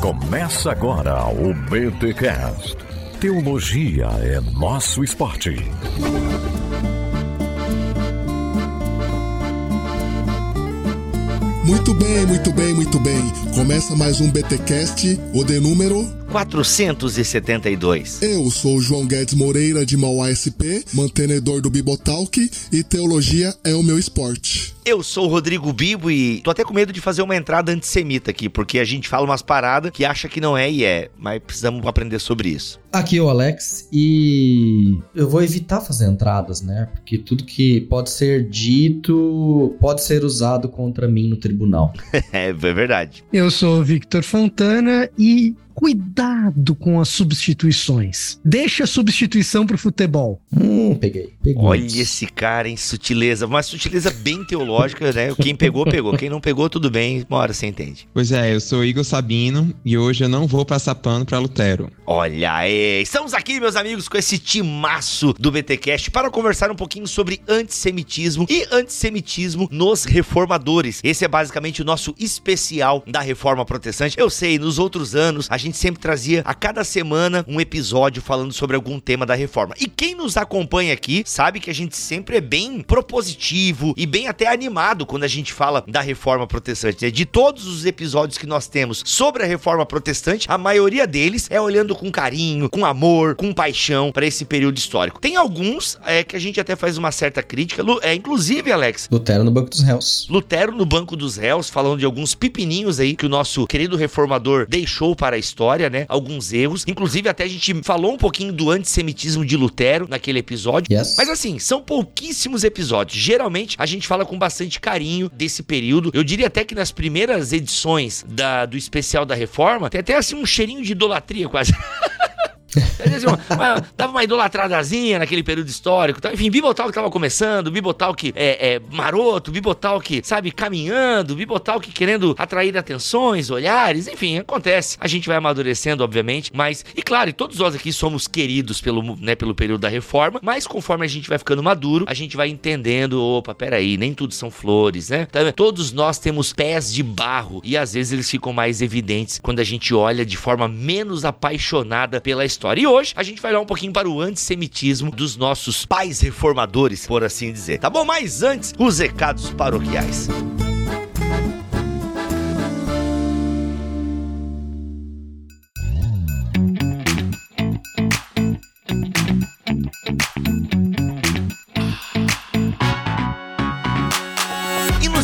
Começa agora o BTCast. Teologia é nosso esporte. Muito bem, muito bem, muito bem. Começa mais um BTcast, o de número 472. Eu sou o João Guedes Moreira de Mauá SP, mantenedor do Bibotalk e teologia é o meu esporte. Eu sou o Rodrigo Bibo e tô até com medo de fazer uma entrada antissemita aqui, porque a gente fala umas paradas que acha que não é e é, mas precisamos aprender sobre isso. Aqui é o Alex e eu vou evitar fazer entradas, né? Porque tudo que pode ser dito pode ser usado contra mim no tribunal. é, é verdade. Eu sou o Victor Fontana e cuidado com as substituições. Deixa a substituição pro futebol. Hum, peguei. peguei. Olha esse cara em sutileza, uma sutileza bem teológica, né? Quem pegou, pegou. Quem não pegou, tudo bem, uma hora você entende. Pois é, eu sou Igor Sabino e hoje eu não vou passar pano pra Lutero. Olha aí, estamos aqui, meus amigos, com esse timaço do BTcast para conversar um pouquinho sobre antissemitismo e antissemitismo nos reformadores. Esse é basicamente o nosso especial da Reforma Protestante. Eu sei, nos outros anos a gente sempre trazia a cada semana um episódio falando sobre algum tema da reforma. E quem nos acompanha aqui sabe que a gente sempre é bem propositivo e bem até animado quando a gente fala da reforma protestante. Né? De todos os episódios que nós temos sobre a reforma protestante, a maioria deles é olhando com carinho, com amor, com paixão para esse período histórico. Tem alguns é, que a gente até faz uma certa crítica, é, inclusive, Alex. Lutero no banco dos réus. Lutero no banco dos réus, falando de alguns pepininhos aí que o nosso querido reformador deixou para a história história, né? Alguns erros. Inclusive, até a gente falou um pouquinho do antissemitismo de Lutero naquele episódio. Yes. Mas assim, são pouquíssimos episódios. Geralmente, a gente fala com bastante carinho desse período. Eu diria até que nas primeiras edições da, do especial da reforma, tem até assim um cheirinho de idolatria quase. uma, dava uma idolatradazinha naquele período histórico. Tá? Enfim, Bibotalk tava começando, Bibotalk é, é maroto, Bibotalk, sabe, caminhando, Bibotalk querendo atrair atenções, olhares, enfim, acontece. A gente vai amadurecendo, obviamente, mas, e claro, todos nós aqui somos queridos pelo, né, pelo período da reforma, mas conforme a gente vai ficando maduro, a gente vai entendendo, opa, peraí, nem tudo são flores, né? Tá todos nós temos pés de barro e às vezes eles ficam mais evidentes quando a gente olha de forma menos apaixonada pela história história. E hoje a gente vai olhar um pouquinho para o antissemitismo dos nossos pais reformadores, por assim dizer. Tá bom? Mas antes, os recados paroquiais.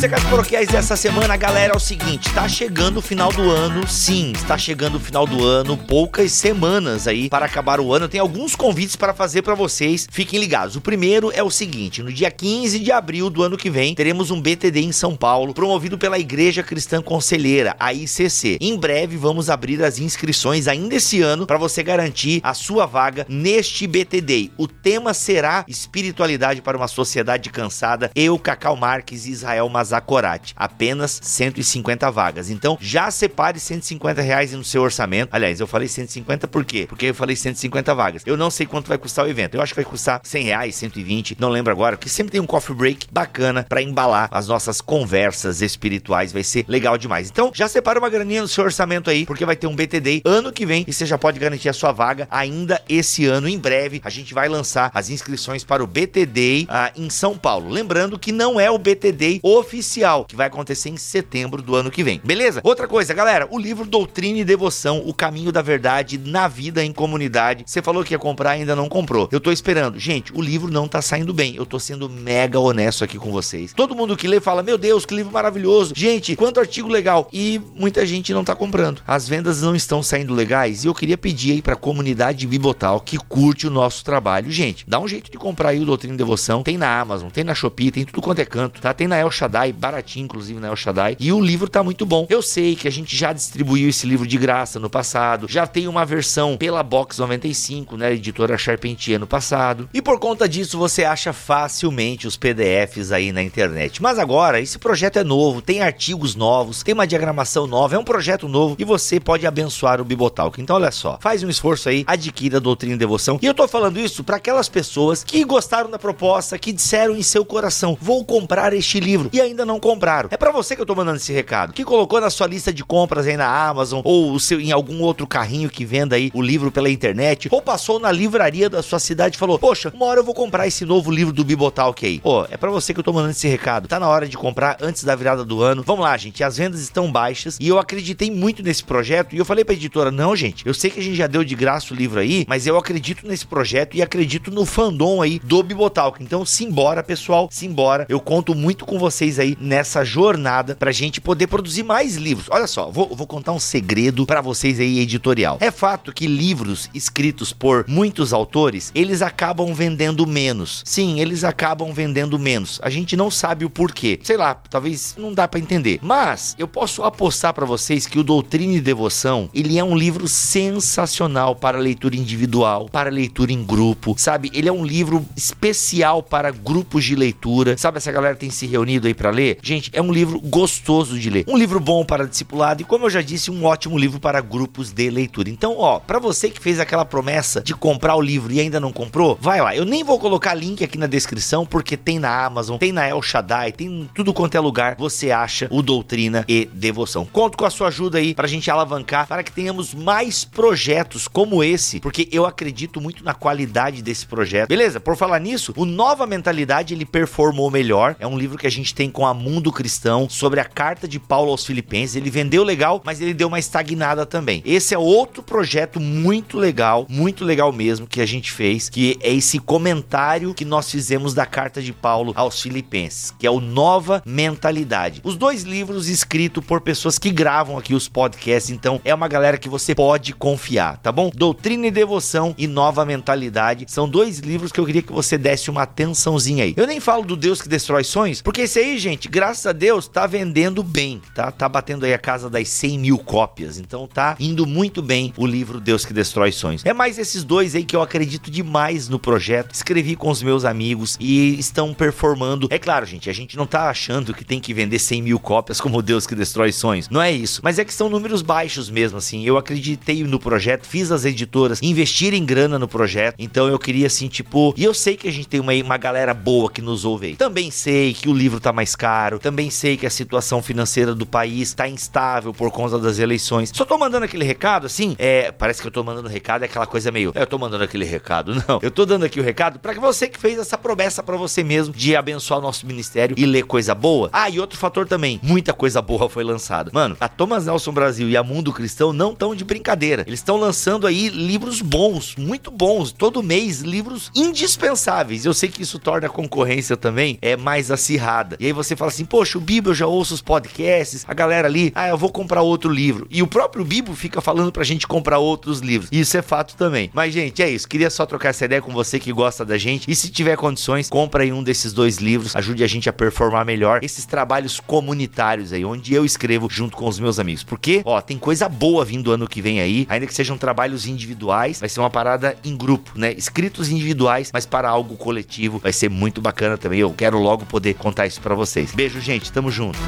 Recados paroquiais dessa semana, galera, é o seguinte: tá chegando o final do ano, sim, está chegando o final do ano, poucas semanas aí para acabar o ano. Tem alguns convites para fazer para vocês, fiquem ligados. O primeiro é o seguinte: no dia 15 de abril do ano que vem, teremos um BTD em São Paulo, promovido pela Igreja Cristã Conselheira, a ICC. Em breve vamos abrir as inscrições ainda esse ano para você garantir a sua vaga neste BTD. O tema será Espiritualidade para uma Sociedade Cansada. Eu, Cacau Marques e Israel Mazar Zacorati. Apenas 150 vagas. Então já separe 150 reais no seu orçamento. Aliás, eu falei 150 por quê? Porque eu falei 150 vagas. Eu não sei quanto vai custar o evento. Eu acho que vai custar 100 reais, 120, não lembro agora, porque sempre tem um coffee break bacana para embalar as nossas conversas espirituais. Vai ser legal demais. Então já separa uma graninha no seu orçamento aí, porque vai ter um BTD ano que vem e você já pode garantir a sua vaga ainda esse ano. Em breve a gente vai lançar as inscrições para o BTD ah, em São Paulo. Lembrando que não é o BTD oficial oficial, que vai acontecer em setembro do ano que vem. Beleza? Outra coisa, galera, o livro Doutrina e Devoção, O Caminho da Verdade na Vida em Comunidade. Você falou que ia comprar, ainda não comprou. Eu tô esperando. Gente, o livro não tá saindo bem. Eu tô sendo mega honesto aqui com vocês. Todo mundo que lê fala: "Meu Deus, que livro maravilhoso". Gente, quanto artigo legal. E muita gente não tá comprando. As vendas não estão saindo legais e eu queria pedir aí pra comunidade Bibotal que curte o nosso trabalho. Gente, dá um jeito de comprar aí o Doutrina e Devoção. Tem na Amazon, tem na Shopee, tem tudo quanto é canto, tá? Tem na El Shaddai, baratinho, inclusive, na El Shaddai. E o livro tá muito bom. Eu sei que a gente já distribuiu esse livro de graça no passado, já tem uma versão pela Box 95, né, editora Charpentier no passado. E por conta disso, você acha facilmente os PDFs aí na internet. Mas agora, esse projeto é novo, tem artigos novos, tem uma diagramação nova, é um projeto novo e você pode abençoar o Bibotalk. Então, olha só, faz um esforço aí, adquira a Doutrina e Devoção. E eu tô falando isso para aquelas pessoas que gostaram da proposta, que disseram em seu coração: vou comprar este livro e ainda não compraram compraram. É para você que eu tô mandando esse recado. Que colocou na sua lista de compras aí na Amazon ou seu, em algum outro carrinho que venda aí o livro pela internet, ou passou na livraria da sua cidade e falou: Poxa, uma hora eu vou comprar esse novo livro do Bibotalk aí. Pô, é para você que eu tô mandando esse recado. Tá na hora de comprar antes da virada do ano. Vamos lá, gente. As vendas estão baixas e eu acreditei muito nesse projeto. E eu falei pra editora: Não, gente, eu sei que a gente já deu de graça o livro aí, mas eu acredito nesse projeto e acredito no fandom aí do Bibotalk. Então, simbora, pessoal, simbora. Eu conto muito com vocês aí nessa jornada pra gente poder produzir mais livros. Olha só, vou, vou contar um segredo para vocês aí, editorial. É fato que livros escritos por muitos autores, eles acabam vendendo menos. Sim, eles acabam vendendo menos. A gente não sabe o porquê. Sei lá, talvez não dá para entender. Mas eu posso apostar para vocês que o Doutrina e Devoção, ele é um livro sensacional para leitura individual, para leitura em grupo, sabe? Ele é um livro especial para grupos de leitura. Sabe essa galera tem se reunido aí para ler? Gente, é um livro gostoso de ler. Um livro bom para discipulado e como eu já disse, um ótimo livro para grupos de leitura. Então, ó, para você que fez aquela promessa de comprar o livro e ainda não comprou, vai lá. Eu nem vou colocar link aqui na descrição porque tem na Amazon, tem na El Shaddai, tem tudo quanto é lugar. Você acha o Doutrina e Devoção. Conto com a sua ajuda aí pra gente alavancar para que tenhamos mais projetos como esse, porque eu acredito muito na qualidade desse projeto. Beleza? Por falar nisso, o Nova Mentalidade ele performou melhor. É um livro que a gente tem com a Mundo Cristão sobre a carta de Paulo aos Filipenses. Ele vendeu legal, mas ele deu uma estagnada também. Esse é outro projeto muito legal, muito legal mesmo que a gente fez, que é esse comentário que nós fizemos da carta de Paulo aos Filipenses, que é o Nova Mentalidade. Os dois livros escritos por pessoas que gravam aqui os podcasts, então é uma galera que você pode confiar, tá bom? Doutrina e Devoção e Nova Mentalidade são dois livros que eu queria que você desse uma atençãozinha aí. Eu nem falo do Deus que destrói sonhos, porque esse aí, gente, graças a Deus, tá vendendo bem, tá? Tá batendo aí a casa das 100 mil cópias, então tá indo muito bem o livro Deus que destrói sonhos. É mais esses dois aí que eu acredito demais no projeto. Escrevi com os meus amigos e estão performando. É claro, gente, a gente não tá achando que tem que vender 100 mil cópias como Deus que destrói sonhos. Não é isso. Mas é que são números baixos mesmo, assim. Eu acreditei no projeto, fiz as editoras investirem grana no projeto. Então eu queria, assim, tipo. E eu sei que a gente tem uma, uma galera boa que nos ouve aí. Também sei que o livro tá mais caro. Também sei que a situação financeira do país tá instável por conta das eleições. Só tô mandando aquele recado, assim. É, parece que eu tô mandando recado, é aquela coisa meio. É, eu tô mandando aquele recado. Não. Eu tô dando aqui o recado para você que fez essa promessa para você mesmo de abençoar o nosso ministério e ler coisa boa. Ah, e outro fator também. Muita coisa boa foi lançada. Mano, a Thomas Nelson Brasil e a Mundo Cristão não estão de brincadeira. Eles estão lançando aí livros bons, muito bons. Todo mês, livros indispensáveis. Eu sei que isso torna a concorrência também é mais acirrada. E aí você fala assim, poxa, o Bibo eu já ouço os podcasts, a galera ali, ah, eu vou comprar outro livro. E o próprio Bibo fica falando pra gente comprar outros livros. Isso é fato também. Mas, gente, é isso. Queria só trocar essa ideia com você que gosta da gente. E se tiver condições, compra aí um desses dois livros. Ajude a gente a performar melhor esses trabalhos comunitários aí, onde eu escrevo junto com os meus amigos. Porque, ó, tem coisa boa vindo ano que vem aí, ainda que sejam trabalhos individuais, vai ser uma parada em grupo, né? Escritos individuais, mas para algo coletivo. Vai ser muito bacana também. Eu quero logo poder contar isso para vocês. Beijo, gente. Tamo junto.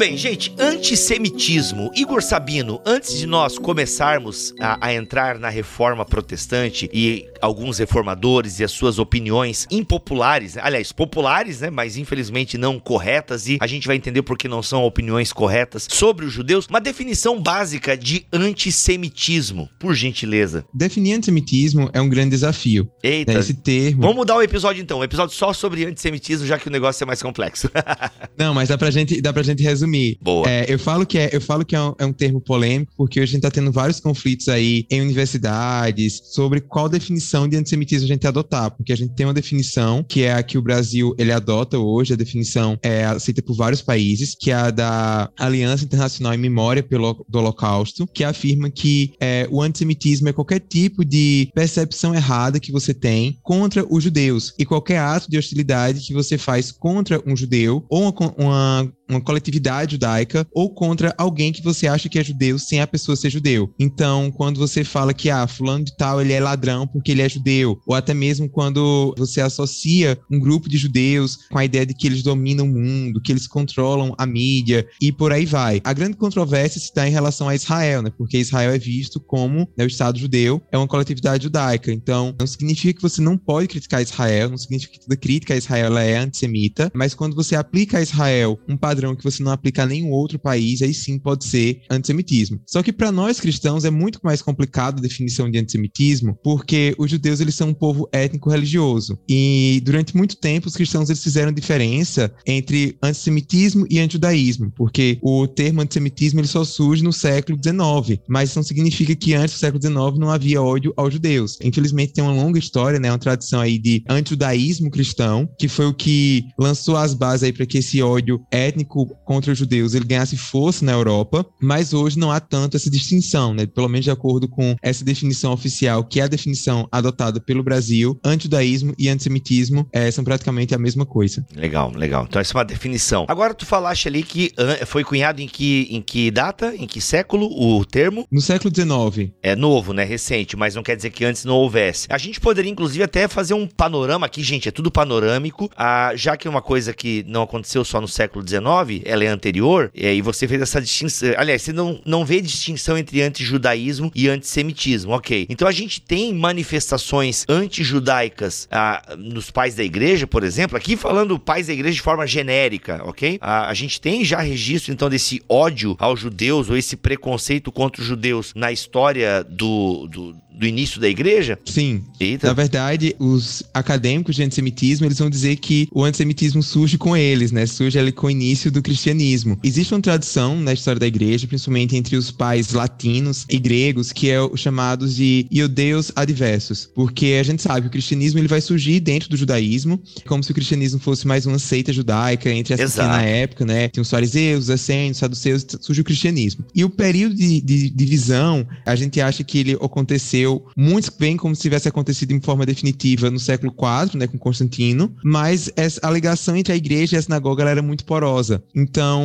Bem, gente. Antissemitismo. Igor Sabino, antes de nós começarmos a, a, entrar na reforma protestante e alguns reformadores e as suas opiniões impopulares, aliás, populares, né? Mas infelizmente não corretas, e a gente vai entender por que não são opiniões corretas sobre os judeus. Uma definição básica de antissemitismo, por gentileza. Definir antissemitismo é um grande desafio. Eita. Esse termo. Vamos mudar o episódio então. Um episódio só sobre antissemitismo, já que o negócio é mais complexo. não, mas dá pra gente, dá pra gente resumir. Boa. É, eu falo que, é, eu falo que é um, é um termo polêmico, porque hoje a gente tá tendo vários conflitos aí em universidades sobre qual definição de antissemitismo a gente adotar, porque a gente tem uma definição que é a que o Brasil ele adota hoje, a definição é aceita por vários países, que é a da Aliança Internacional em Memória pelo, do Holocausto, que afirma que é, o antissemitismo é qualquer tipo de percepção errada que você tem contra os judeus e qualquer ato de hostilidade que você faz contra um judeu ou uma, uma uma coletividade judaica ou contra alguém que você acha que é judeu sem a pessoa ser judeu. Então, quando você fala que, ah, fulano de tal, ele é ladrão porque ele é judeu, ou até mesmo quando você associa um grupo de judeus com a ideia de que eles dominam o mundo, que eles controlam a mídia e por aí vai. A grande controvérsia dá em relação a Israel, né? Porque Israel é visto como né, o Estado judeu, é uma coletividade judaica. Então, não significa que você não pode criticar Israel, não significa que toda crítica a Israel é antissemita, mas quando você aplica a Israel um padrão que você não aplica a nenhum outro país, aí sim pode ser antissemitismo. Só que para nós cristãos é muito mais complicado a definição de antissemitismo, porque os judeus eles são um povo étnico religioso. E durante muito tempo os cristãos eles fizeram diferença entre antissemitismo e antijudaísmo, porque o termo antissemitismo ele só surge no século XIX, mas isso não significa que antes do século XIX não havia ódio aos judeus. Infelizmente tem uma longa história, né, uma tradição aí de antijudaísmo cristão, que foi o que lançou as bases aí para que esse ódio étnico contra os judeus ele ganhasse força na Europa, mas hoje não há tanto essa distinção, né? Pelo menos de acordo com essa definição oficial, que é a definição adotada pelo Brasil, antijudaísmo e antissemitismo é, são praticamente a mesma coisa. Legal, legal. Então essa é uma definição. Agora tu falaste ali que foi cunhado em que, em que data, em que século o termo? No século XIX. É novo, né? Recente, mas não quer dizer que antes não houvesse. A gente poderia, inclusive, até fazer um panorama aqui, gente, é tudo panorâmico, ah, já que é uma coisa que não aconteceu só no século XIX, ela é anterior, e você fez essa distinção. Aliás, você não, não vê distinção entre antijudaísmo e antissemitismo, ok. Então a gente tem manifestações antijudaicas ah, nos pais da igreja, por exemplo, aqui falando pais da igreja de forma genérica, ok? Ah, a gente tem já registro então desse ódio aos judeus ou esse preconceito contra os judeus na história do, do do início da igreja? Sim. Eita. Na verdade, os acadêmicos de antissemitismo, eles vão dizer que o antissemitismo surge com eles, né? Surge ali com o início do cristianismo. Existe uma tradição na história da igreja, principalmente entre os pais latinos e gregos, que é o chamados de iudeus adversos, porque a gente sabe que o cristianismo ele vai surgir dentro do judaísmo, como se o cristianismo fosse mais uma seita judaica entre as que na época, né? Tem os fariseus, os essênios, os saduceus, surge o cristianismo. E o período de, de divisão, a gente acha que ele aconteceu aconteceu, muitos veem como se tivesse acontecido em forma definitiva no século IV, né, com Constantino, mas essa, a ligação entre a igreja e a sinagoga era muito porosa. Então,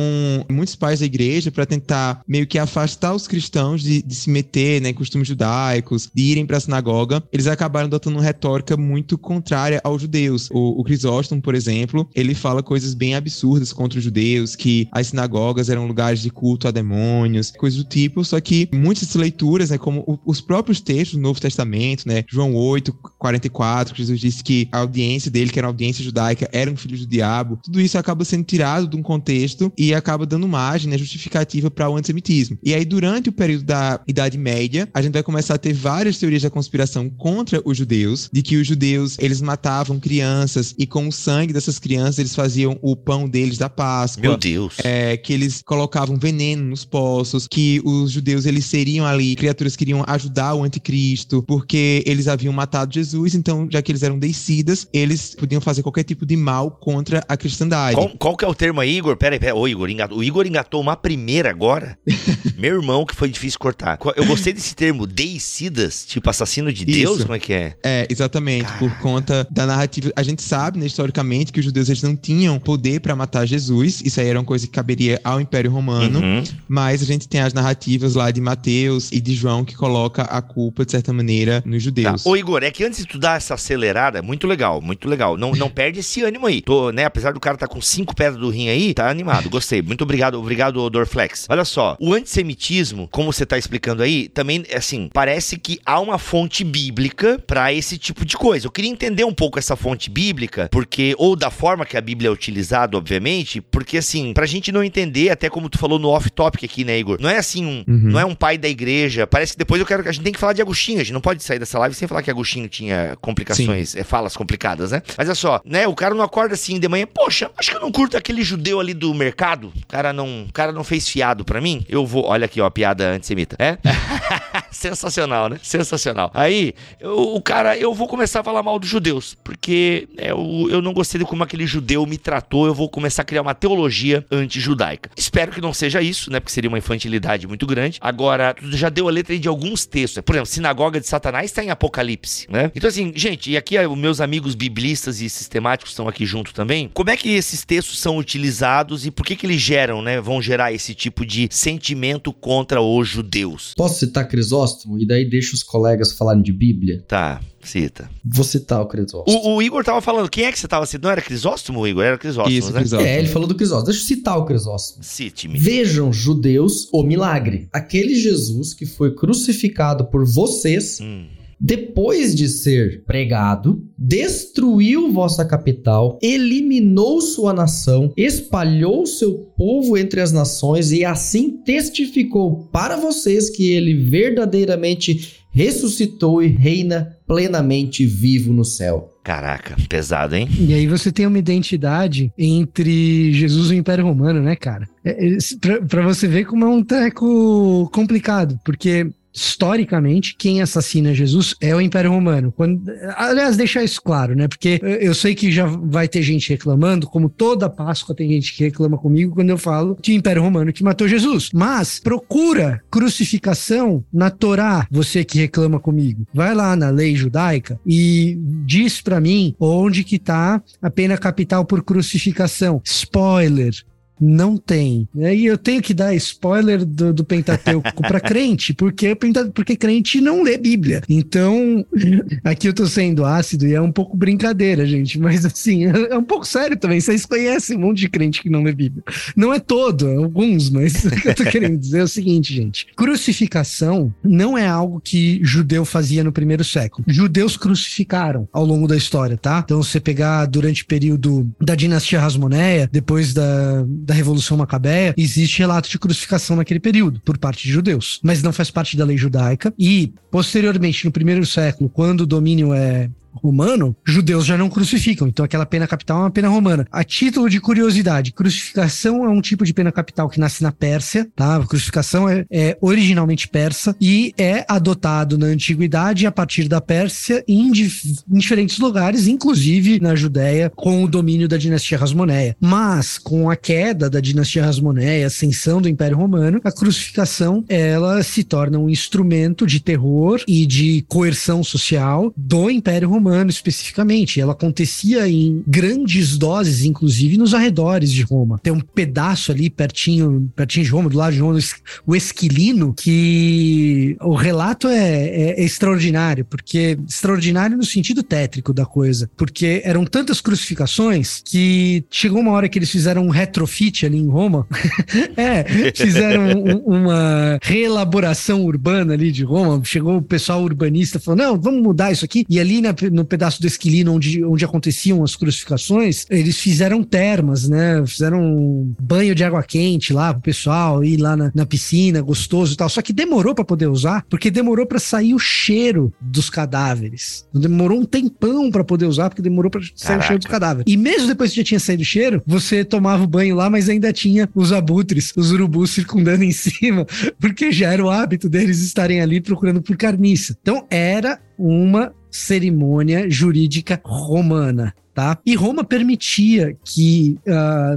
muitos pais da igreja, para tentar meio que afastar os cristãos de, de se meter né, em costumes judaicos, de irem para a sinagoga, eles acabaram adotando uma retórica muito contrária aos judeus. O, o Crisóstomo, por exemplo, ele fala coisas bem absurdas contra os judeus, que as sinagogas eram lugares de culto a demônios, coisas do tipo, só que muitas leituras, né, como os próprios textos do Novo Testamento, né? João 8, 44, Jesus disse que a audiência dele, que era uma audiência judaica, era um filho do diabo. Tudo isso acaba sendo tirado de um contexto e acaba dando margem, né, justificativa para o antissemitismo. E aí, durante o período da Idade Média, a gente vai começar a ter várias teorias da conspiração contra os judeus, de que os judeus, eles matavam crianças e com o sangue dessas crianças eles faziam o pão deles da Páscoa. Meu Deus. É, que eles colocavam veneno nos poços, que os judeus, eles seriam ali criaturas que iriam ajudar o anticristo Cristo, porque eles haviam matado Jesus, então, já que eles eram descidas, eles podiam fazer qualquer tipo de mal contra a cristandade. Qual, qual que é o termo aí, Igor? Pera aí, pera aí. Ô, Igor, engatou. o Igor engatou uma primeira agora. Meu irmão, que foi difícil cortar. Eu gostei desse termo, deicidas, tipo assassino de Isso. Deus, como é que é? É, exatamente, por conta da narrativa. A gente sabe, né, historicamente, que os judeus eles não tinham poder para matar Jesus, isso aí era uma coisa que caberia ao Império Romano, uhum. mas a gente tem as narrativas lá de Mateus e de João que coloca a culpa, de certa maneira, nos judeus. Tá. Ô, Igor, é que antes de tu dar essa acelerada, muito legal, muito legal. Não, não perde esse ânimo aí. Tô, né, apesar do cara tá com cinco pedras do rim aí, tá animado, gostei. Muito obrigado, obrigado, Dorflex. Olha só, o antissemitismo, como você tá explicando aí, também, assim, parece que há uma fonte bíblica para esse tipo de coisa. Eu queria entender um pouco essa fonte bíblica, porque, ou da forma que a Bíblia é utilizada, obviamente, porque, assim, pra gente não entender, até como tu falou no off-topic aqui, né, Igor? Não é assim, um, uhum. não é um pai da igreja. Parece que depois eu quero, a gente tem que falar de Agostinho Agostinho, a gente não pode sair dessa live sem falar que Agostinho tinha complicações, é, falas complicadas, né? Mas é só, né? O cara não acorda assim de manhã, poxa, acho que eu não curto aquele judeu ali do mercado. O cara não, o cara não fez fiado para mim. Eu vou, olha aqui, ó, a piada antissemita. É? Sensacional, né? Sensacional. Aí, eu- o cara, eu vou começar a falar mal dos judeus, porque eu, eu não gostei de como aquele judeu me tratou, eu vou começar a criar uma teologia anti-judaica. Espero que não seja isso, né? Porque seria uma infantilidade muito grande. Agora, tu já deu a letra aí de alguns textos. Por exemplo, Sinagoga de Satanás está em Apocalipse, né? Então, assim, gente, e aqui os meus amigos biblistas e sistemáticos estão aqui junto também. Como é que esses textos são utilizados e por que que eles geram, né? Vão gerar esse tipo de sentimento contra os judeus? Posso citar Crisóstomo? E daí deixa os colegas falarem de Bíblia? Tá, cita. Vou citar o Crisóstomo. O, o Igor tava falando, quem é que você tava citando? Não era Crisóstomo, Igor? Era Crisóstomo, Isso, né? Crisóstomo. É, ele falou do Crisóstomo. Deixa eu citar o Crisóstomo. Cite-me. Vejam, judeus, o milagre. Aquele Jesus que foi crucificado por vocês, Hum. depois de ser pregado, destruiu vossa capital, eliminou sua nação, espalhou seu povo entre as nações e assim testificou para vocês que ele verdadeiramente ressuscitou e reina plenamente vivo no céu. Caraca, pesado, hein? E aí você tem uma identidade entre Jesus e o Império Romano, né, cara? É, é, pra, pra você ver como é um treco complicado, porque historicamente quem assassina Jesus é o Império Romano. Quando, aliás, deixar isso claro, né? Porque eu sei que já vai ter gente reclamando, como toda Páscoa tem gente que reclama comigo quando eu falo que o Império Romano que matou Jesus. Mas procura crucificação na Torá, você que reclama comigo. Vai lá na lei judaica e diz pra mim onde que tá a pena capital por crucificação. Spoiler, não tem. E aí eu tenho que dar spoiler do, do Pentateuco pra crente, porque, porque crente não lê Bíblia. Então, aqui eu tô sendo ácido e é um pouco brincadeira, gente. Mas assim, é é um pouco sério também. Vocês conhecem um monte de crente que não lê Bíblia. Não é todo, é alguns, mas o que eu tô querendo dizer é o seguinte, gente. Crucificação não é algo que judeu fazia no primeiro século. Judeus crucificaram ao longo da história, tá? Então, você pegar durante o período da dinastia Rasmoneia, depois da, da Revolução Macabeia, existe relato de crucificação naquele período, por parte de judeus. Mas não faz parte da lei judaica. E, posteriormente, no primeiro século, quando o domínio é romano, judeus já não crucificam. Então aquela pena capital é uma pena romana. A título de curiosidade, crucificação é um tipo de pena capital que nasce na Pérsia, tá? A crucificação é, é originalmente persa e é adotado na antiguidade a partir da Pérsia em, dif- em diferentes lugares, inclusive na Judéia, com o domínio da dinastia Rasmoneia. Mas com a queda da dinastia Rasmoneia, ascensão do Império Romano, a crucificação ela se torna um instrumento de terror e de coerção social do Império Romano especificamente. Ela acontecia em grandes doses, inclusive nos arredores de Roma. Tem um pedaço ali pertinho, pertinho de Roma, do lado de Roma, o Esquilino, que o relato é, é- é extraordinário, porque extraordinário no sentido tétrico da coisa, porque eram tantas crucificações que chegou uma hora que eles fizeram um retrofit ali em Roma. é, fizeram um- uma reelaboração urbana ali de Roma. Chegou o pessoal urbanista falou: não, vamos mudar isso aqui. E ali na- no pedaço do Esquilino, onde, onde aconteciam as crucificações, eles fizeram termas, né? Fizeram um banho de água quente lá pro pessoal, ir lá na, na piscina, gostoso e tal. Só que demorou pra poder usar, porque demorou pra sair o cheiro dos cadáveres. Demorou um tempão pra poder usar, porque demorou pra sair o cheiro dos cadáveres. E mesmo depois que já tinha saído o cheiro, você tomava o banho lá, mas ainda tinha os abutres, os urubus circundando em cima, porque já era o hábito deles estarem ali procurando por carniça. Então era uma cerimônia jurídica romana. Tá? E Roma permitia que,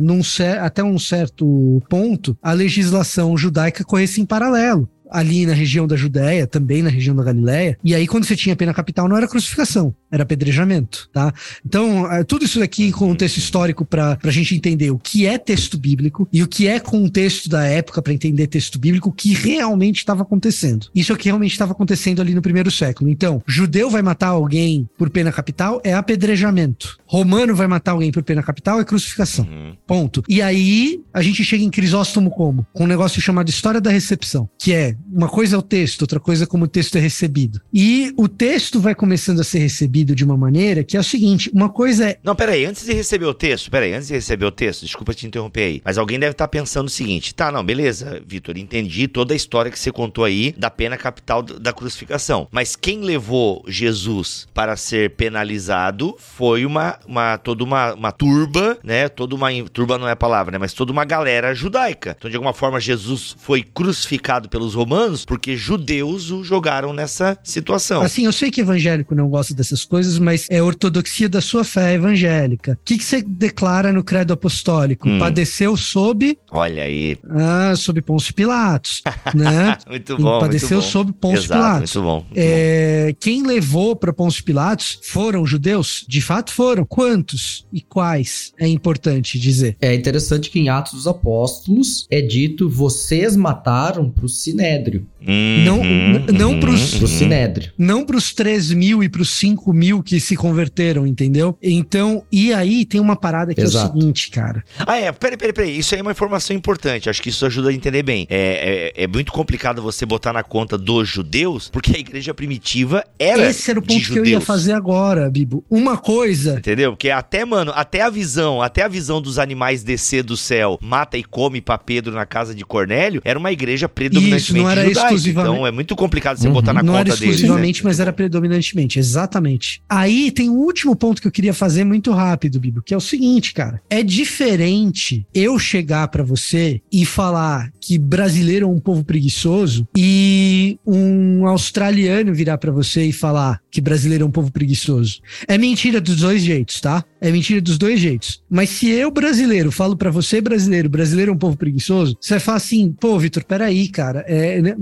num cer- até um certo ponto, a legislação judaica corresse em paralelo. Ali na região da Judéia, também na região da Galiléia. E aí, quando você tinha pena capital, não era crucificação, era apedrejamento, tá? Então, eh, tudo isso aqui em contexto histórico para a gente entender o que é texto bíblico e o que é contexto da época para entender texto bíblico, o que realmente estava acontecendo. Isso é o que realmente estava acontecendo ali no primeiro século. Então, judeu vai matar alguém por pena capital é apedrejamento. Romano vai matar alguém por pena capital é crucificação. Uhum. Ponto. E aí a gente chega em Crisóstomo como? Com um negócio chamado História da Recepção, que é uma coisa é o texto, outra coisa é como o texto é recebido. E o texto vai começando a ser recebido concebido de uma maneira que é o seguinte: uma coisa é. Não, peraí, antes de receber o texto, peraí, antes de receber o texto, desculpa te interromper aí, mas alguém deve estar pensando o seguinte: tá, não, beleza, Vitor, entendi toda a história que você contou aí da pena capital da crucificação, mas quem levou Jesus para ser penalizado foi uma, uma toda uma, uma turba, né? Toda uma. Turba não é a palavra, né? Mas toda uma galera judaica. Então, de alguma forma, Jesus foi crucificado pelos romanos porque judeus o jogaram nessa situação. Assim, eu sei que evangélico não gosta dessas coisas, mas é ortodoxia da sua fé evangélica. O que, que você declara no credo apostólico? Hum. Padeceu sob. Olha aí. Ah, sob Pôncio Pilatos. né? muito bom. Padeceu muito bom. sob Pôncio Exato, Pilatos. Muito bom. Muito É, quem levou para Pôncio Pilatos foram judeus? De fato foram. Quantos e quais? É importante dizer. É interessante que em Atos dos Apóstolos é dito: vocês mataram pro Sinédrio. Não- Uhum, não uhum, pros- Pro. Sinédrio. Não para os 3 mil e para os 5 mil que se converteram, entendeu? Então, e aí tem uma parada que é Exato. o seguinte, cara. Ah, é. Peraí, peraí, peraí. Isso aí é uma informação importante. Acho que isso ajuda a entender bem. É, é, é muito complicado você botar na conta dos judeus, porque a igreja primitiva era. Esse era o ponto que eu ia fazer agora, Bibo. Uma coisa. Entendeu? Porque até, mano, até a visão, até a visão dos animais descer do céu, mata e come pra Pedro na casa de Cornélio, era uma igreja predominantemente Isso, não era judaica. Exclusivamente- Então é muito complicado você Uhum. botar na não conta era deles. exclusivamente, né? mas era predominantemente, exatamente. Aí tem um último ponto que eu queria fazer muito rápido, Bibo, que é o seguinte, cara. É diferente eu chegar pra você e falar que brasileiro é um povo preguiçoso e um australiano virar pra você e falar que brasileiro é um povo preguiçoso. É mentira dos dois jeitos, tá? É mentira dos dois jeitos. Mas se eu, brasileiro, falo pra você, brasileiro, brasileiro é um povo preguiçoso, você vai falar assim, pô, Vitor, peraí, cara, é, né,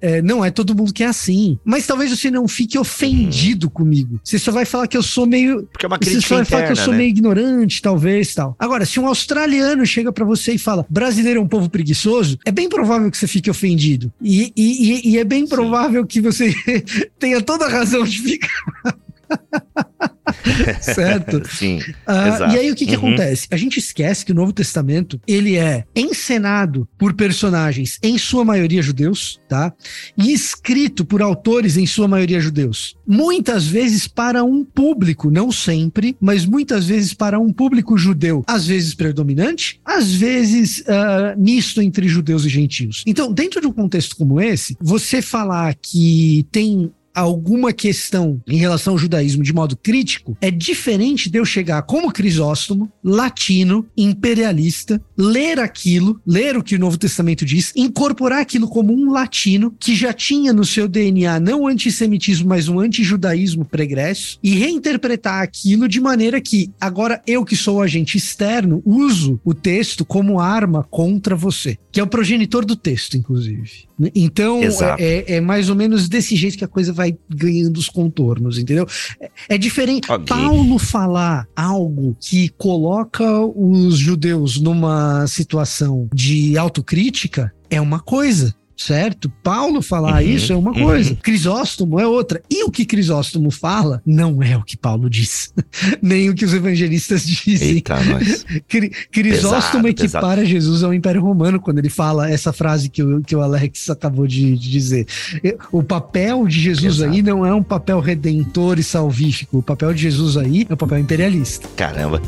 é, não é todo mundo que é assim. Mas talvez você não fique ofendido comigo. Você só vai falar que eu sou meio. Porque é uma Você crítica só vai falar que eu interna, sou né? meio ignorante, talvez, tal. Agora, se um australiano chega pra você e fala brasileiro é um povo preguiçoso, é bem provável que você fique ofendido. E, e, e- é bem provável que você tenha toda a razão de ficar. certo? Sim. Exato. e aí o que, que Uhum. acontece? A gente esquece que o Novo Testamento ele é encenado por personagens, em sua maioria judeus, tá? E escrito por autores, em sua maioria judeus. Muitas vezes para um público, não sempre, mas muitas vezes para um público judeu. Às vezes predominante, às vezes ah, misto entre judeus e gentios. Então, dentro de um contexto como esse, você falar que tem alguma questão em relação ao judaísmo de modo crítico, é diferente de eu chegar como Crisóstomo, latino, imperialista, ler aquilo, ler o que o Novo Testamento diz, incorporar aquilo como um latino que já tinha no seu DNA não o antissemitismo, mas um antijudaísmo pregresso e reinterpretar aquilo de maneira que agora eu que sou o agente externo uso o texto como arma contra você, que é o progenitor do texto, inclusive. Então, Exato. é, é mais ou menos desse jeito que a coisa vai ganhando os contornos, entendeu? É, é diferente. Ok. Paulo falar algo que coloca os judeus numa situação de autocrítica é uma coisa. Certo? Paulo falar Uhum, isso é uma uhum. coisa. Crisóstomo é outra. E o que Crisóstomo fala não é o que Paulo diz, nem o que os evangelistas dizem. Eita. Cri- Crisóstomo Pesado, equipara Jesus ao Império Romano quando ele fala essa frase que o, que o Alex acabou de, de dizer. O papel de Jesus Pesado. aí não é um papel redentor e salvífico. O papel de Jesus aí é um papel imperialista. Caramba.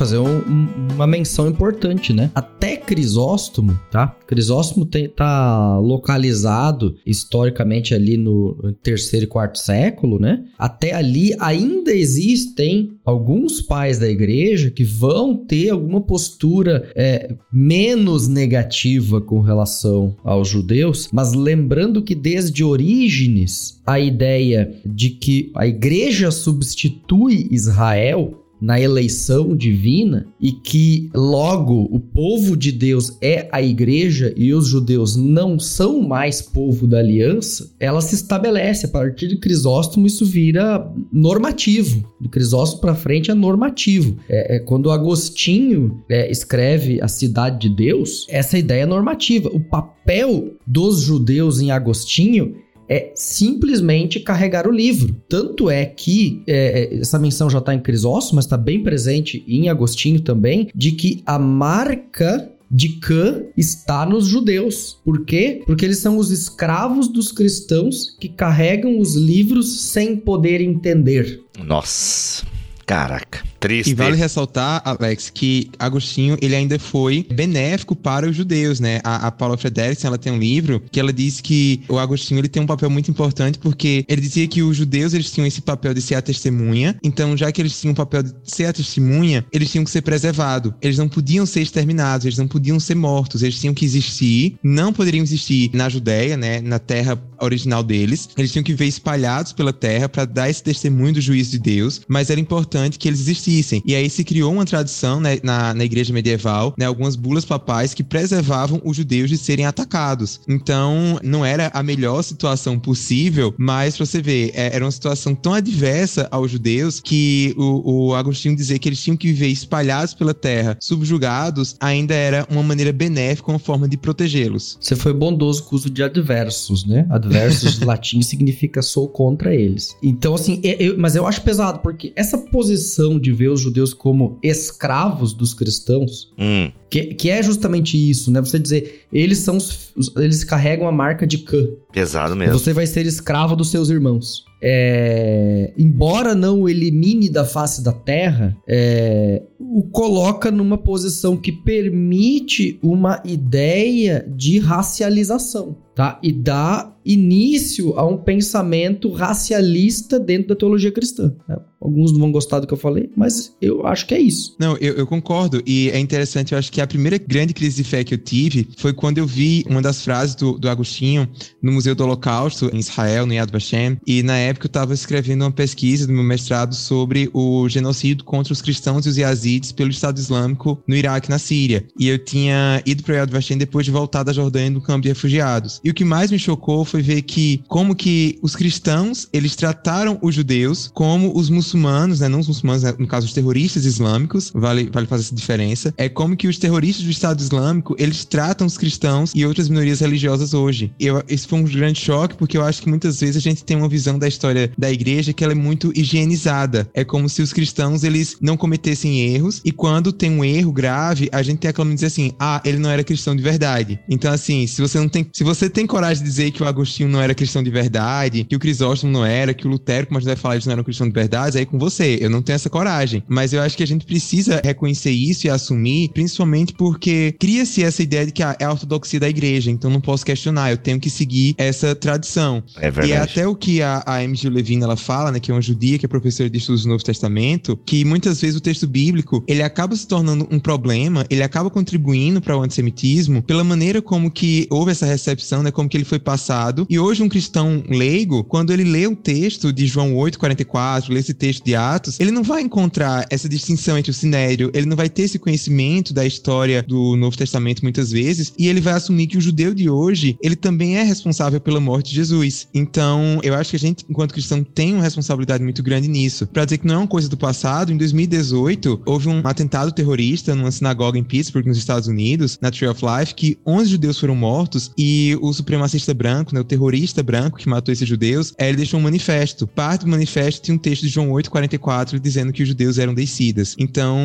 Fazer um- um- uma menção importante, né? Até Crisóstomo, tá? Crisóstomo tem, tá localizado historicamente ali no terceiro e quarto século, né? Até ali ainda existem alguns pais da igreja que vão ter alguma postura é, menos negativa com relação aos judeus, mas lembrando que desde Orígenes a ideia de que a igreja substitui Israel na eleição divina e que logo o povo de Deus é a igreja e os judeus não são mais povo da aliança, ela se estabelece. A partir de Crisóstomo, isso vira normativo. De Crisóstomo para frente é normativo. É, é quando Agostinho é, escreve A Cidade de Deus, essa ideia é normativa. O papel dos judeus em Agostinho é simplesmente carregar o livro. Tanto é que é, essa menção já está em Crisóstomo, mas está bem presente em Agostinho também, de que a marca de Cã está nos judeus. Por quê? Porque eles são os escravos dos cristãos que carregam os livros sem poder entender. Nossa. Caraca, triste. E vale ressaltar, Alex, que Agostinho ele ainda foi benéfico para os judeus, né? A, a Paula Frederiksen, ela tem um livro que ela diz que o Agostinho ele tem um papel muito importante porque ele dizia que os judeus eles tinham esse papel de ser a testemunha. Então, já que eles tinham o papel de ser a testemunha, eles tinham que ser preservados. Eles não podiam ser exterminados, eles não podiam ser mortos, eles tinham que existir, não poderiam existir na Judéia, né? Na terra original deles. Eles tinham que ver espalhados pela terra para dar esse testemunho do juízo de Deus, mas era importante que eles existissem. E aí se criou uma tradição né, na, na igreja medieval, né, algumas bulas papais que preservavam os judeus de serem atacados. Então, não era a melhor situação possível, mas pra você ver, é, era uma situação tão adversa aos judeus que o, o Agostinho dizer que eles tinham que viver espalhados pela terra, subjugados, ainda era uma maneira benéfica, uma forma de protegê-los. Você foi bondoso com o uso de adversos, né? Adversos latim significa sou contra eles. Então, assim, eu, eu, mas eu acho pesado, porque essa posição de ver os judeus como escravos dos cristãos, hum. que, que é justamente isso, né? Você dizer, eles são os, eles carregam a marca de Cã. Pesado mesmo. Você vai ser escravo dos seus irmãos. É, embora não o elimine da face da terra, é, o coloca numa posição que permite uma ideia de racialização, tá? E dá início a um pensamento racialista dentro da teologia cristã. Né? Alguns não vão gostar do que eu falei, mas eu acho que é isso. Não, eu, eu, concordo. E é interessante, eu acho que a primeira grande crise de fé que eu tive foi quando eu vi uma das frases do, do Agostinho no Museu do Holocausto, em Israel, no Yad Vashem. E na época eu estava escrevendo uma pesquisa do meu mestrado sobre o genocídio contra os cristãos e os yazidis pelo Estado Islâmico no Iraque e na Síria. E eu tinha ido para Yad Vashem depois de voltar da Jordânia no campo de refugiados. E o que mais me chocou foi ver que como que os cristãos, eles trataram os judeus como os muçulmanos, né, não os muçulmanos, né, no caso os terroristas islâmicos, vale, vale fazer essa diferença, é como que os terroristas do Estado Islâmico, eles tratam os cristãos e outras minorias religiosas hoje. Eu, esse foi um grande choque, porque eu acho que muitas vezes a gente tem uma visão da história da igreja que ela é muito higienizada. É como se os cristãos, eles não cometessem erros, e quando tem um erro grave, a gente tem aquela dizer assim, ah, ele não era cristão de verdade. Então, assim, se você não tem, se você tem coragem de dizer que o Agostinho não era cristão de verdade, que o Crisóstomo não era, que o Lutero, como a gente vai falar, eles não eram cristão de verdade, aí com você. Eu não tenho essa coragem. Mas eu acho que a gente precisa reconhecer isso e assumir, principalmente porque cria-se essa ideia de que ah, é a ortodoxia da igreja, então não posso questionar, eu tenho que seguir essa tradição. É verdade. E é até o que a, a M. G. Levine ela fala, né, que é uma judia, que é professora de estudos do Novo Testamento, que muitas vezes o texto bíblico, ele acaba se tornando um problema, ele acaba contribuindo para o antissemitismo pela maneira como que houve essa recepção, né, como que ele foi passado. E hoje um cristão leigo, quando ele lê o texto de João 8:44, lê esse texto de Atos, ele não vai encontrar essa distinção entre o sinério, ele não vai ter esse conhecimento da história do Novo Testamento muitas vezes, e ele vai assumir que o judeu de hoje, ele também é responsável pela morte de Jesus. Então, eu acho que a gente, enquanto cristão, tem uma responsabilidade muito grande nisso. Para dizer que não é uma coisa do passado, em 2018, houve um atentado terrorista numa sinagoga em Pittsburgh, nos Estados Unidos, na Tree of Life, que 11 judeus foram mortos e o supremacista branco, né, o terrorista branco que matou esses judeus, ele deixou um manifesto. Parte do manifesto tinha um texto de João 8:44 dizendo que os judeus eram descidas. Então,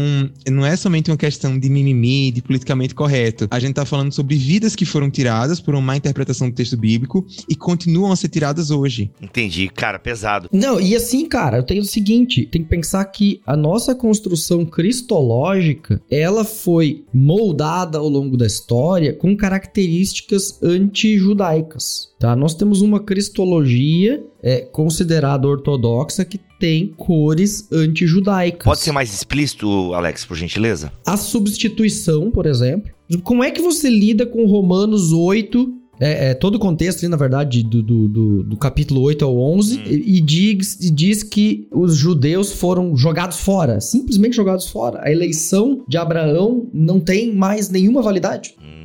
não é somente uma questão de mimimi, de politicamente correto. A gente tá falando sobre vidas que foram tiradas por uma má interpretação do texto bíblico e continuam a ser tiradas hoje. Entendi, cara, pesado. Não, e assim, cara, eu tenho o seguinte, tem que pensar que a nossa construção cristológica, ela foi moldada ao longo da história com características anti-judaicas. Tá? Nós temos uma cristologia é, considerada ortodoxa que tem cores anti-judaicas. Pode ser mais explícito, Alex, por gentileza? A substituição, por exemplo. Como é que você lida com Romanos 8, é, é, todo o contexto ali, na verdade, do, do, do, do capítulo 8 ao 11, hum. e, e, diz, e diz que os judeus foram jogados fora, simplesmente jogados fora. A eleição de Abraão não tem mais nenhuma validade. Uhum.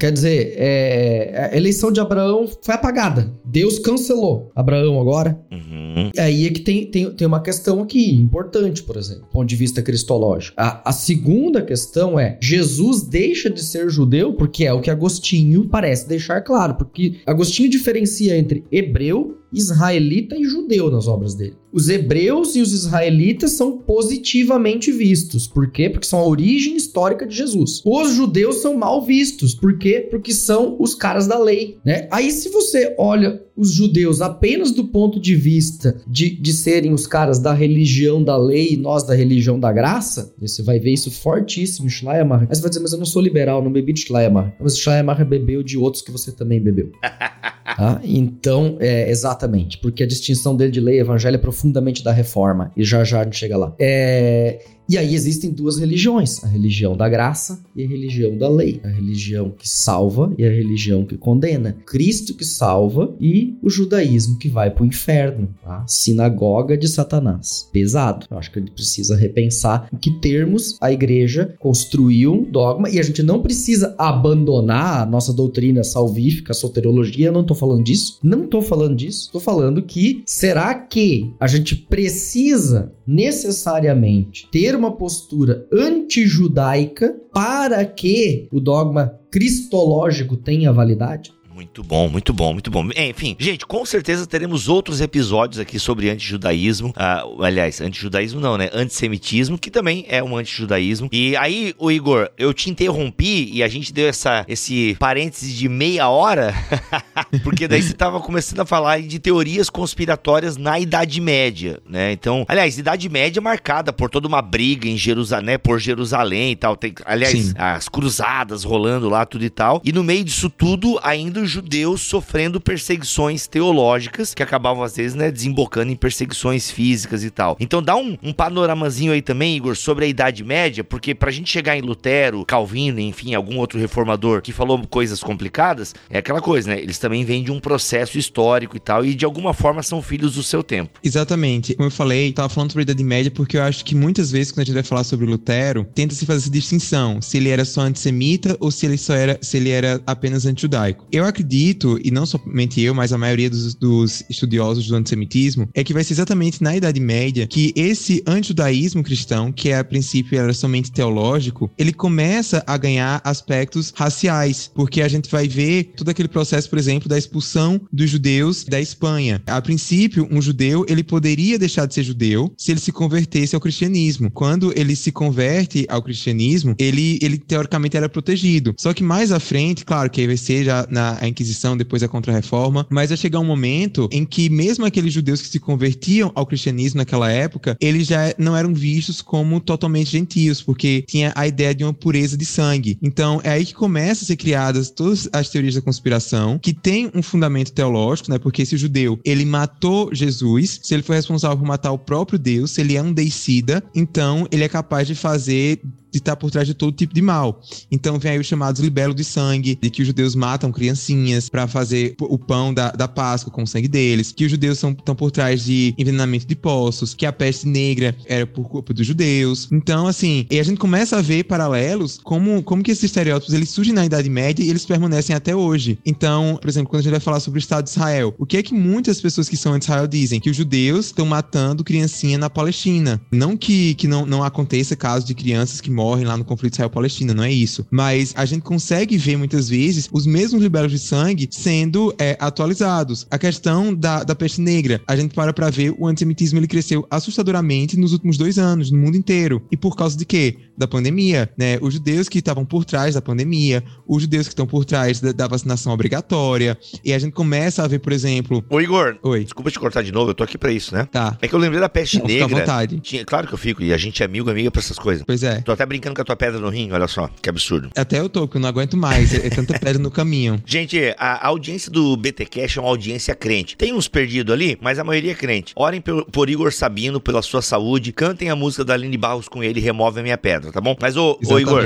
Quer dizer, é, a eleição de Abraão foi apagada Deus cancelou Abraão agora. Uhum. Aí é que tem, tem, tem uma questão aqui importante, por exemplo, do ponto de vista cristológico. A, a segunda questão é: Jesus deixa de ser judeu, porque é o que Agostinho parece deixar claro, porque Agostinho diferencia entre hebreu israelita e judeu nas obras dele. Os hebreus e os israelitas são positivamente vistos. Por quê? Porque são a origem histórica de Jesus. Os judeus são mal vistos. Por quê? Porque são os caras da lei. Né? Aí, se você olha os judeus apenas do ponto de vista de, de serem os caras da religião da lei e nós da religião da graça, você vai ver isso fortíssimo em Schleiermacher. Aí você vai dizer, mas eu não sou liberal, não bebi de Schleiermacher. Mas Schleiermacher bebeu de outros que você também bebeu. Tá? Então, é, exatamente, porque a distinção dele de lei e evangelho é profundamente da reforma, e já já a gente chega lá. É, e aí existem duas religiões: a religião da graça e a religião da lei. A religião que salva e a religião que condena. Cristo que salva e o judaísmo que vai para o inferno. Tá? Sinagoga de Satanás. Pesado. Eu acho que a gente precisa repensar em que termos a igreja construiu um dogma e a gente não precisa abandonar a nossa doutrina salvífica, a soterologia. Eu não estou falando disso. Não estou falando disso. Estou falando que será que a gente precisa necessariamente ter uma postura antijudaica para que o dogma cristológico tenha validade? Muito bom, muito bom, muito bom. Enfim, gente, com certeza teremos outros episódios aqui sobre antijudaísmo. Ah, aliás, antijudaísmo não, né? Antissemitismo, que também é um antijudaísmo. E aí, o Igor, eu te interrompi e a gente deu essa, esse parêntese de meia hora, porque daí você tava começando a falar de teorias conspiratórias na Idade Média, né? Então, aliás, Idade Média é marcada por toda uma briga em Jerusalém, né? Por Jerusalém e tal. Tem, aliás, Sim. as cruzadas rolando lá, tudo e tal. E no meio disso tudo, ainda judeus sofrendo perseguições teológicas que acabavam às vezes, né, desembocando em perseguições físicas e tal. Então dá um, um panoramazinho aí também, Igor, sobre a Idade Média, porque pra gente chegar em Lutero, Calvino, enfim, algum outro reformador que falou coisas complicadas, é aquela coisa, né? Eles também vêm de um processo histórico e tal, e de alguma forma são filhos do seu tempo. Exatamente. Como eu falei, tava falando sobre a Idade Média porque eu acho que muitas vezes quando a gente vai falar sobre Lutero, tenta se fazer essa distinção, se ele era só antissemita ou se ele só era, se ele era apenas antijudaico. Eu acredito acredito, e não somente eu, mas a maioria dos, dos estudiosos do antissemitismo, é que vai ser exatamente na Idade Média que esse antijudaísmo cristão, que é, a princípio era somente teológico, ele começa a ganhar aspectos raciais, porque a gente vai ver todo aquele processo, por exemplo, da expulsão dos judeus da Espanha. A princípio, um judeu, ele poderia deixar de ser judeu se ele se convertesse ao cristianismo. Quando ele se converte ao cristianismo, ele, ele teoricamente era protegido. Só que mais à frente, claro que aí vai ser já na Inquisição, depois a Contra-Reforma, mas vai chegar um momento em que mesmo aqueles judeus que se convertiam ao cristianismo naquela época, eles já não eram vistos como totalmente gentios, porque tinha a ideia de uma pureza de sangue. Então é aí que começam a ser criadas todas as teorias da conspiração, que tem um fundamento teológico, né? Porque esse judeu, ele matou Jesus, se ele foi responsável por matar o próprio Deus, se ele é um deicida, então ele é capaz de fazer de estar por trás de todo tipo de mal. Então vem aí os chamados libelos de sangue, de que os judeus matam criancinhas para fazer o pão da, da Páscoa com o sangue deles, que os judeus estão por trás de envenenamento de poços, que a peste negra era por culpa dos judeus. Então, assim, e a gente começa a ver paralelos como, como que esses estereótipos eles surgem na Idade Média e eles permanecem até hoje. Então, por exemplo, quando a gente vai falar sobre o Estado de Israel, o que é que muitas pessoas que são anti-Israel dizem? Que os judeus estão matando criancinha na Palestina. Não que, que não, não aconteça casos de crianças que morrem lá no conflito Israel-Palestina, não é isso. Mas a gente consegue ver muitas vezes os mesmos liberos de sangue sendo é, atualizados. A questão da, da peste negra, a gente para para ver o antissemitismo ele cresceu assustadoramente nos últimos dois anos, no mundo inteiro. E por causa de quê? Da pandemia, né? Os judeus que estavam por trás da pandemia, os judeus que estão por trás da, da, vacinação obrigatória. E a gente começa a ver, por exemplo. Ô, Igor. Oi. Desculpa te cortar de novo, eu tô aqui pra isso, né? Tá. É que eu lembrei da peste Não, negra. Fica à vontade. Tinha, claro que eu fico, e a gente é amigo, amiga pra essas coisas. Pois é. Tô até brincando com a tua pedra no rim, olha só, que absurdo. Até eu tô, porque eu não aguento mais. É, é tanta pedra no caminho. Gente, a, a audiência do BT Cash é uma audiência crente. Tem uns perdidos ali, mas a maioria é crente. Orem por, por, Igor Sabino, pela sua saúde. Cantem a música da Aline Barros com ele, remove a minha pedra, tá bom? Mas, ô, ô Igor,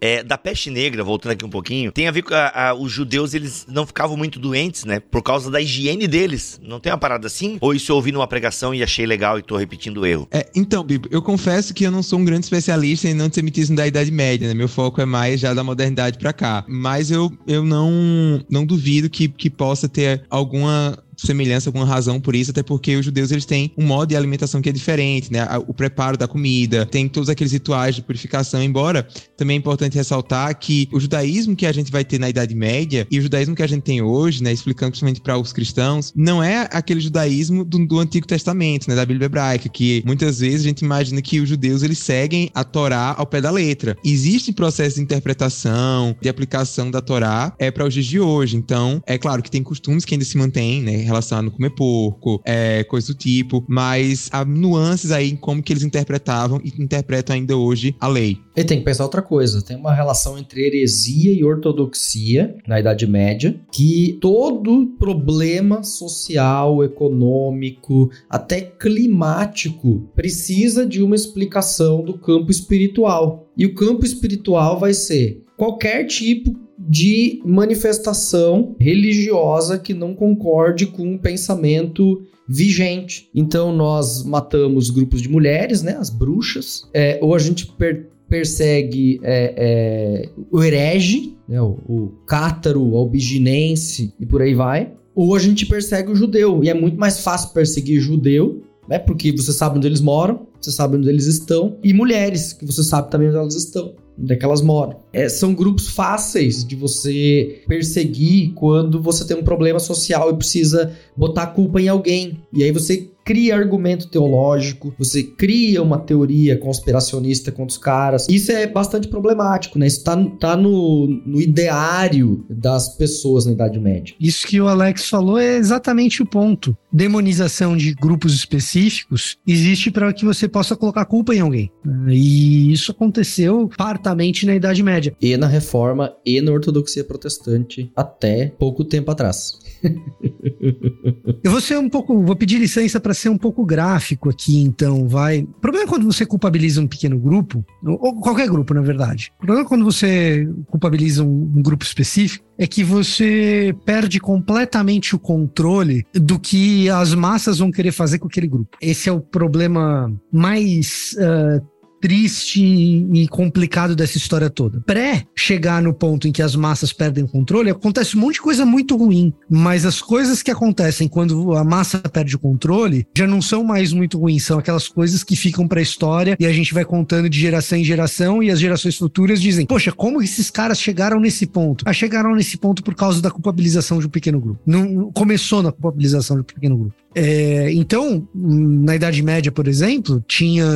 é, da peste negra, voltando aqui um pouquinho, tem a ver com a, a, os judeus, eles não ficavam muito doentes, né? Por causa da higiene deles. Não tem uma parada assim? Ou isso eu ouvi numa pregação e achei legal e tô repetindo o erro? É, então, Bibo, eu confesso que eu não sou um grande especialista em antissemitismo da Idade Média, né? Meu foco é mais já da modernidade para cá. Mas eu, eu não, não duvido que, que possa ter alguma semelhança, alguma razão por isso, até porque os judeus eles têm um modo de alimentação que é diferente, né? O preparo da comida, tem todos aqueles rituais de purificação, embora também é importante ressaltar que o judaísmo que a gente vai ter na Idade Média e o judaísmo que a gente tem hoje, né, explicando principalmente para os cristãos, não é aquele judaísmo do, do, Antigo Testamento, né, da Bíblia hebraica, que muitas vezes a gente imagina que os judeus eles seguem a Torá ao pé da letra. Existe processo de interpretação, de aplicação da Torá é para os dias de hoje. Então, é claro que tem costumes que ainda se mantêm, né, relação a comer porco, é, coisa do tipo, mas há nuances aí em como que eles interpretavam e interpretam ainda hoje a lei. E tem que pensar outra coisa, tem uma relação entre heresia e ortodoxia na Idade Média, que todo problema social, econômico, até climático precisa de uma explicação do campo espiritual. E o campo espiritual vai ser qualquer tipo de manifestação religiosa que não concorde com o pensamento vigente. Então nós matamos grupos de mulheres, né, as bruxas, é, ou a gente per persegue é, é, o herege, né, o, o cátaro, o albiginense e por aí vai, ou a gente persegue o judeu. E é muito mais fácil perseguir judeu, né, porque você sabe onde eles moram, você sabe onde eles estão, e mulheres, que você sabe também onde elas estão onde é que elas moram. É, são grupos fáceis de você perseguir quando você tem um problema social e precisa botar a culpa em alguém. E aí você cria argumento teológico, você cria uma teoria conspiracionista contra os caras. Isso é bastante problemático, né? Isso tá, tá no, no ideário das pessoas na Idade Média. Isso que o Alex falou é exatamente o ponto. Demonização de grupos específicos existe para que você possa colocar culpa em alguém. E isso aconteceu fartamente na Idade Média. E na Reforma e na Ortodoxia Protestante até pouco tempo atrás. Eu vou ser um pouco, vou pedir licença para ser um pouco gráfico aqui, então, vai. O problema é quando você culpabiliza um pequeno grupo, ou qualquer grupo, na verdade. O problema é quando você culpabiliza um, um grupo específico, é que você perde completamente o controle do que as massas vão querer fazer com aquele grupo. Esse é o problema mais uh, triste e complicado dessa história toda. Pré chegar no ponto em que as massas perdem o controle, acontece um monte de coisa muito ruim, mas as coisas que acontecem quando a massa perde o controle já não são mais muito ruins, são aquelas coisas que ficam para história e a gente vai contando de geração em geração e as gerações futuras dizem: "Poxa, como esses caras chegaram nesse ponto?". Ah, chegaram nesse ponto por causa da culpabilização de um pequeno grupo. Não começou na culpabilização de um pequeno grupo. É, então, na Idade Média, por exemplo, tinha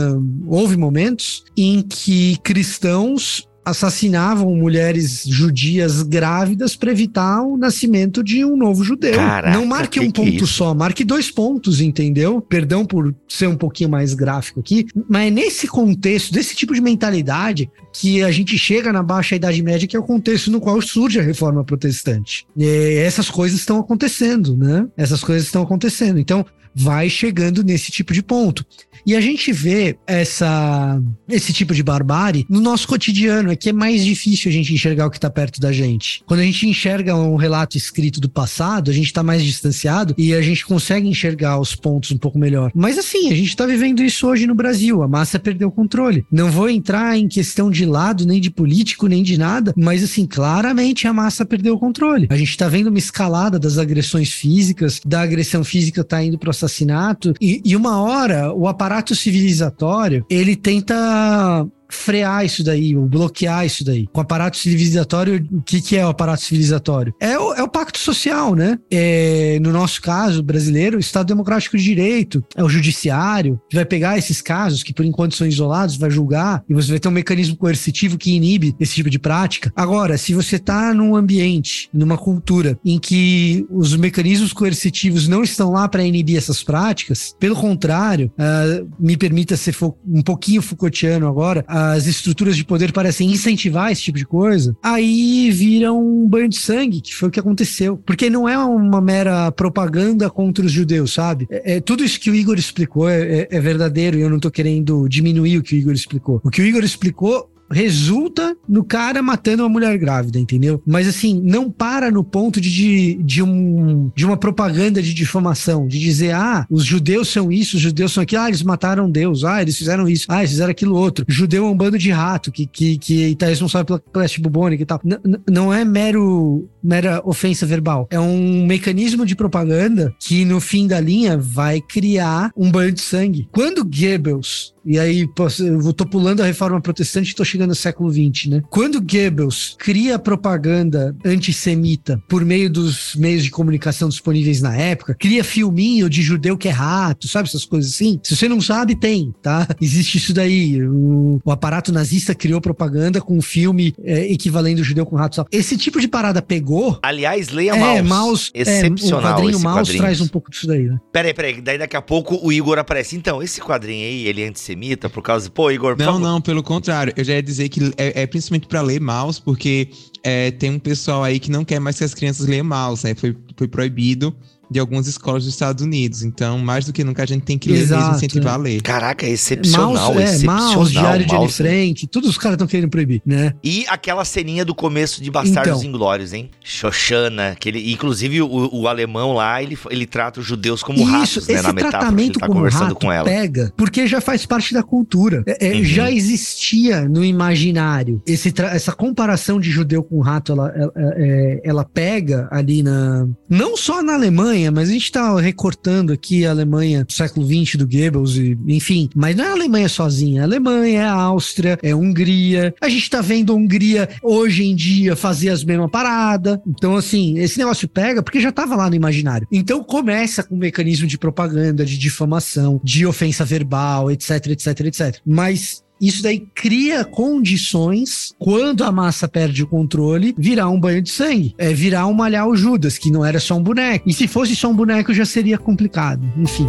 houve momentos em que cristãos assassinavam mulheres judias grávidas para evitar o nascimento de um novo judeu. Caraca, Não marque um ponto é só, marque dois pontos, entendeu? Perdão por ser um pouquinho mais gráfico aqui, mas é nesse contexto, desse tipo de mentalidade, que a gente chega na Baixa Idade Média, que é o contexto no qual surge a reforma protestante. E essas coisas estão acontecendo, né? Essas coisas estão acontecendo. Então, vai chegando nesse tipo de ponto. E a gente vê essa, esse tipo de barbárie no nosso cotidiano, é que é mais difícil a gente enxergar o que está perto da gente. Quando a gente enxerga um relato escrito do passado, a gente está mais distanciado e a gente consegue enxergar os pontos um pouco melhor. Mas assim, a gente está vivendo isso hoje no Brasil, a massa perdeu o controle. Não vou entrar em questão de lado, nem de político, nem de nada, mas assim, claramente a massa perdeu o controle. A gente está vendo uma escalada das agressões físicas, da agressão física tá indo pro assassinato, e, e uma hora o aparato aparato civilizatório, ele tenta frear isso daí, ou bloquear isso daí. Com o aparato civilizatório, o que, que é o aparato civilizatório? É o, é o pacto social, né? É, no nosso caso, brasileiro, o Estado Democrático de Direito, é o judiciário, que vai pegar esses casos que por enquanto são isolados, vai julgar, e você vai ter um mecanismo coercitivo que inibe esse tipo de prática. Agora, se você está num ambiente, numa cultura em que os mecanismos coercitivos não estão lá para inibir essas práticas, pelo contrário, uh, me permita ser um pouquinho Foucaultiano agora, uh, as estruturas de poder parecem incentivar esse tipo de coisa, aí vira um banho de sangue, que foi o que aconteceu. Porque não é uma mera propaganda contra os judeus, sabe? É, é tudo isso que o Igor explicou é, é, é verdadeiro e eu não tô querendo diminuir o que o Igor explicou. O que o Igor explicou resulta no cara matando uma mulher grávida, entendeu? Mas assim, não para no ponto de, de, de, um, de uma propaganda de difamação, de dizer, ah, os judeus são isso, os judeus são aquilo, ah, eles mataram Deus, ah, eles fizeram isso, ah, eles fizeram aquilo outro. Judeu é um bando de rato que, que, que tá responsável pela peste bubônica e tal. N não é mero, mera ofensa verbal. É um mecanismo de propaganda que, no fim da linha, vai criar um banho de sangue. Quando Goebbels e aí, eu tô pulando a reforma protestante e tô chegando ao século XX, né? Quando Goebbels cria propaganda antissemita por meio dos meios de comunicação disponíveis na época, cria filminho de judeu que é rato, sabe? Essas coisas assim. Se você não sabe, tem, tá? Existe isso daí. O, o aparato nazista criou propaganda com um filme é, equivalente ao judeu com rato. Esse tipo de parada pegou. Aliás, leia é, Maus. Excepcional. É, o quadrinho Maus traz um pouco disso daí, né? Peraí, peraí. Daí daqui a pouco o Igor aparece. Então, esse quadrinho aí, ele é antissemita por causa. Pô, Igor. Não, não, pelo contrário. Eu já ia dizer que é, é principalmente para ler mouse, porque é, tem um pessoal aí que não quer mais que as crianças leiam mouse, né? Foi, foi proibido de algumas escolas dos Estados Unidos. Então, mais do que nunca, a gente tem que ler Exato, mesmo, incentivar é. a ler. Caraca, é excepcional, mouse, é, excepcional. Mouse, Diário de Anne Frank, todos os caras estão querendo proibir, né? E aquela ceninha do começo de Bastardos então, Inglórios, hein? Xoxana, que ele, inclusive o, o, alemão lá, ele, ele trata os judeus como isso, ratos, né? Na metáfora ele tá conversando com ela. pega, porque já faz parte da cultura. É, é, uhum. Já existia no imaginário esse essa comparação de judeu com rato, ela, ela, é, ela pega ali na... Não só na Alemanha, Alemanha, mas a gente está recortando aqui a Alemanha do século XX do Goebbels, e, enfim. Mas não é a Alemanha sozinha. A Alemanha é a Áustria, é a Hungria. A gente está vendo a Hungria hoje em dia fazer as mesmas paradas. Então, assim, esse negócio pega porque já estava lá no imaginário. Então começa com um mecanismo de propaganda, de difamação, de ofensa verbal, etc, etc, etc. Mas isso daí cria condições, quando a massa perde o controle, virar um banho de sangue. É virar um malhar o Judas, que não era só um boneco. E se fosse só um boneco, já seria complicado. Enfim.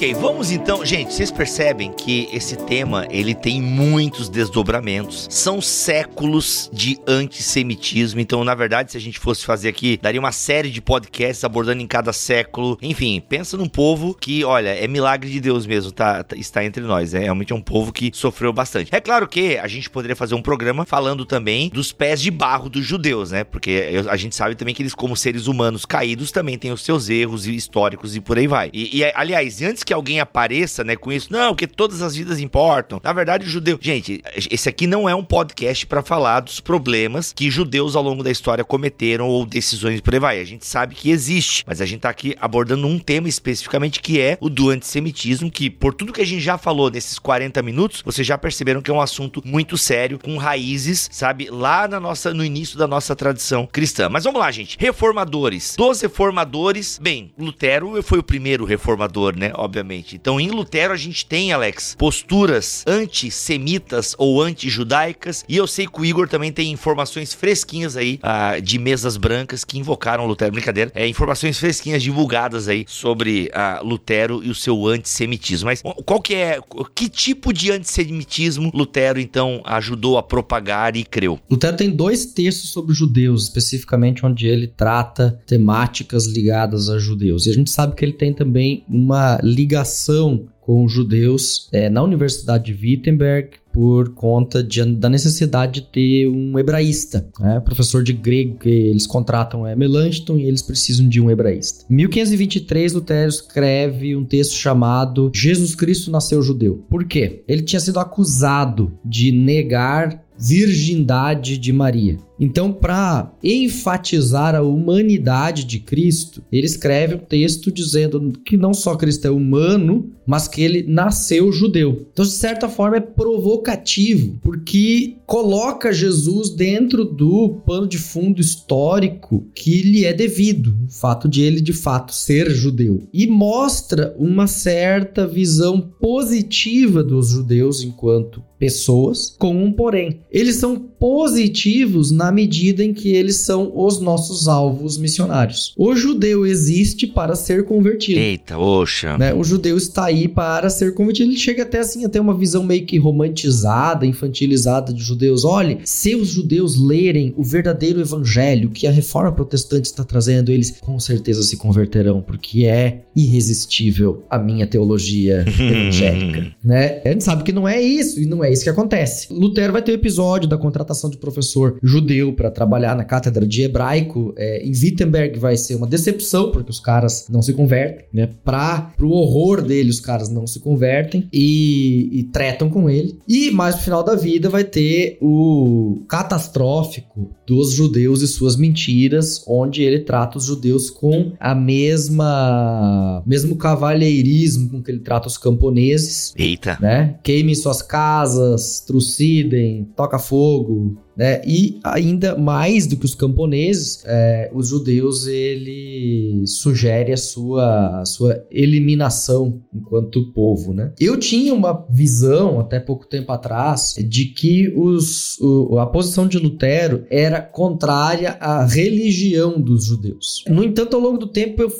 Ok, vamos então. Gente, vocês percebem que esse tema ele tem muitos desdobramentos. São séculos de antissemitismo. Então, na verdade, se a gente fosse fazer aqui, daria uma série de podcasts abordando em cada século. Enfim, pensa num povo que, olha, é milagre de Deus mesmo, tá, tá está entre nós. É realmente é um povo que sofreu bastante. É claro que a gente poderia fazer um programa falando também dos pés de barro dos judeus, né? Porque a gente sabe também que eles, como seres humanos caídos, também têm os seus erros históricos e por aí vai. E, e aliás, antes que alguém apareça, né, com isso, não, que todas as vidas importam. Na verdade, o judeu. Gente, esse aqui não é um podcast para falar dos problemas que judeus ao longo da história cometeram ou decisões por aí. A gente sabe que existe, mas a gente tá aqui abordando um tema especificamente que é o do antissemitismo, que por tudo que a gente já falou nesses 40 minutos, vocês já perceberam que é um assunto muito sério, com raízes, sabe, lá na nossa no início da nossa tradição cristã. Mas vamos lá, gente. Reformadores. Dos reformadores, bem, Lutero foi o primeiro reformador, né? obviamente. Então, em Lutero, a gente tem, Alex, posturas antissemitas ou anti-judaicas. E eu sei que o Igor também tem informações fresquinhas aí uh, de mesas brancas que invocaram Lutero. Brincadeira. É, informações fresquinhas divulgadas aí sobre uh, Lutero e o seu antissemitismo. Mas qual que é. Que tipo de antissemitismo Lutero, então, ajudou a propagar e creu? Lutero tem dois textos sobre judeus, especificamente onde ele trata temáticas ligadas a judeus. E a gente sabe que ele tem também uma ligação com os judeus é, na Universidade de Wittenberg por conta de, da necessidade de ter um hebraísta, né? professor de grego, que eles contratam é Melanchthon e eles precisam de um hebraísta. Em 1523, Lutero escreve um texto chamado Jesus Cristo nasceu judeu. Por quê? Ele tinha sido acusado de negar virgindade de Maria. Então, para enfatizar a humanidade de Cristo, ele escreve um texto dizendo que não só Cristo é humano, mas que ele nasceu judeu. Então, de certa forma, é provocativo, porque coloca Jesus dentro do pano de fundo histórico que lhe é devido, o fato de ele de fato ser judeu, e mostra uma certa visão positiva dos judeus enquanto pessoas, com um porém. Eles são positivos na na medida em que eles são os nossos alvos missionários. O judeu existe para ser convertido. Eita, oxa. Né? O judeu está aí para ser convertido. Ele chega até assim a ter uma visão meio que romantizada, infantilizada de judeus. Olha, se os judeus lerem o verdadeiro evangelho que a reforma protestante está trazendo, eles com certeza se converterão, porque é irresistível a minha teologia evangélica, né? A gente sabe que não é isso e não é isso que acontece. Lutero vai ter o um episódio da contratação de professor judeu para trabalhar na cátedra de hebraico é, em Wittenberg vai ser uma decepção porque os caras não se convertem, né? Para pro horror dele os caras não se convertem e, e tretam com ele. E mais no final da vida vai ter o catastrófico dos judeus e suas mentiras, onde ele trata os judeus com a mesma mesmo cavalheirismo com que ele trata os camponeses. Eita. Né? Queimem suas casas, trucidem, toca fogo, né? E ainda mais do que os camponeses, é, os judeus ele sugere a sua, a sua eliminação enquanto povo, né? Eu tinha uma visão até pouco tempo atrás de que os, o, a posição de Lutero era contrária à religião dos judeus. No entanto, ao longo do tempo eu,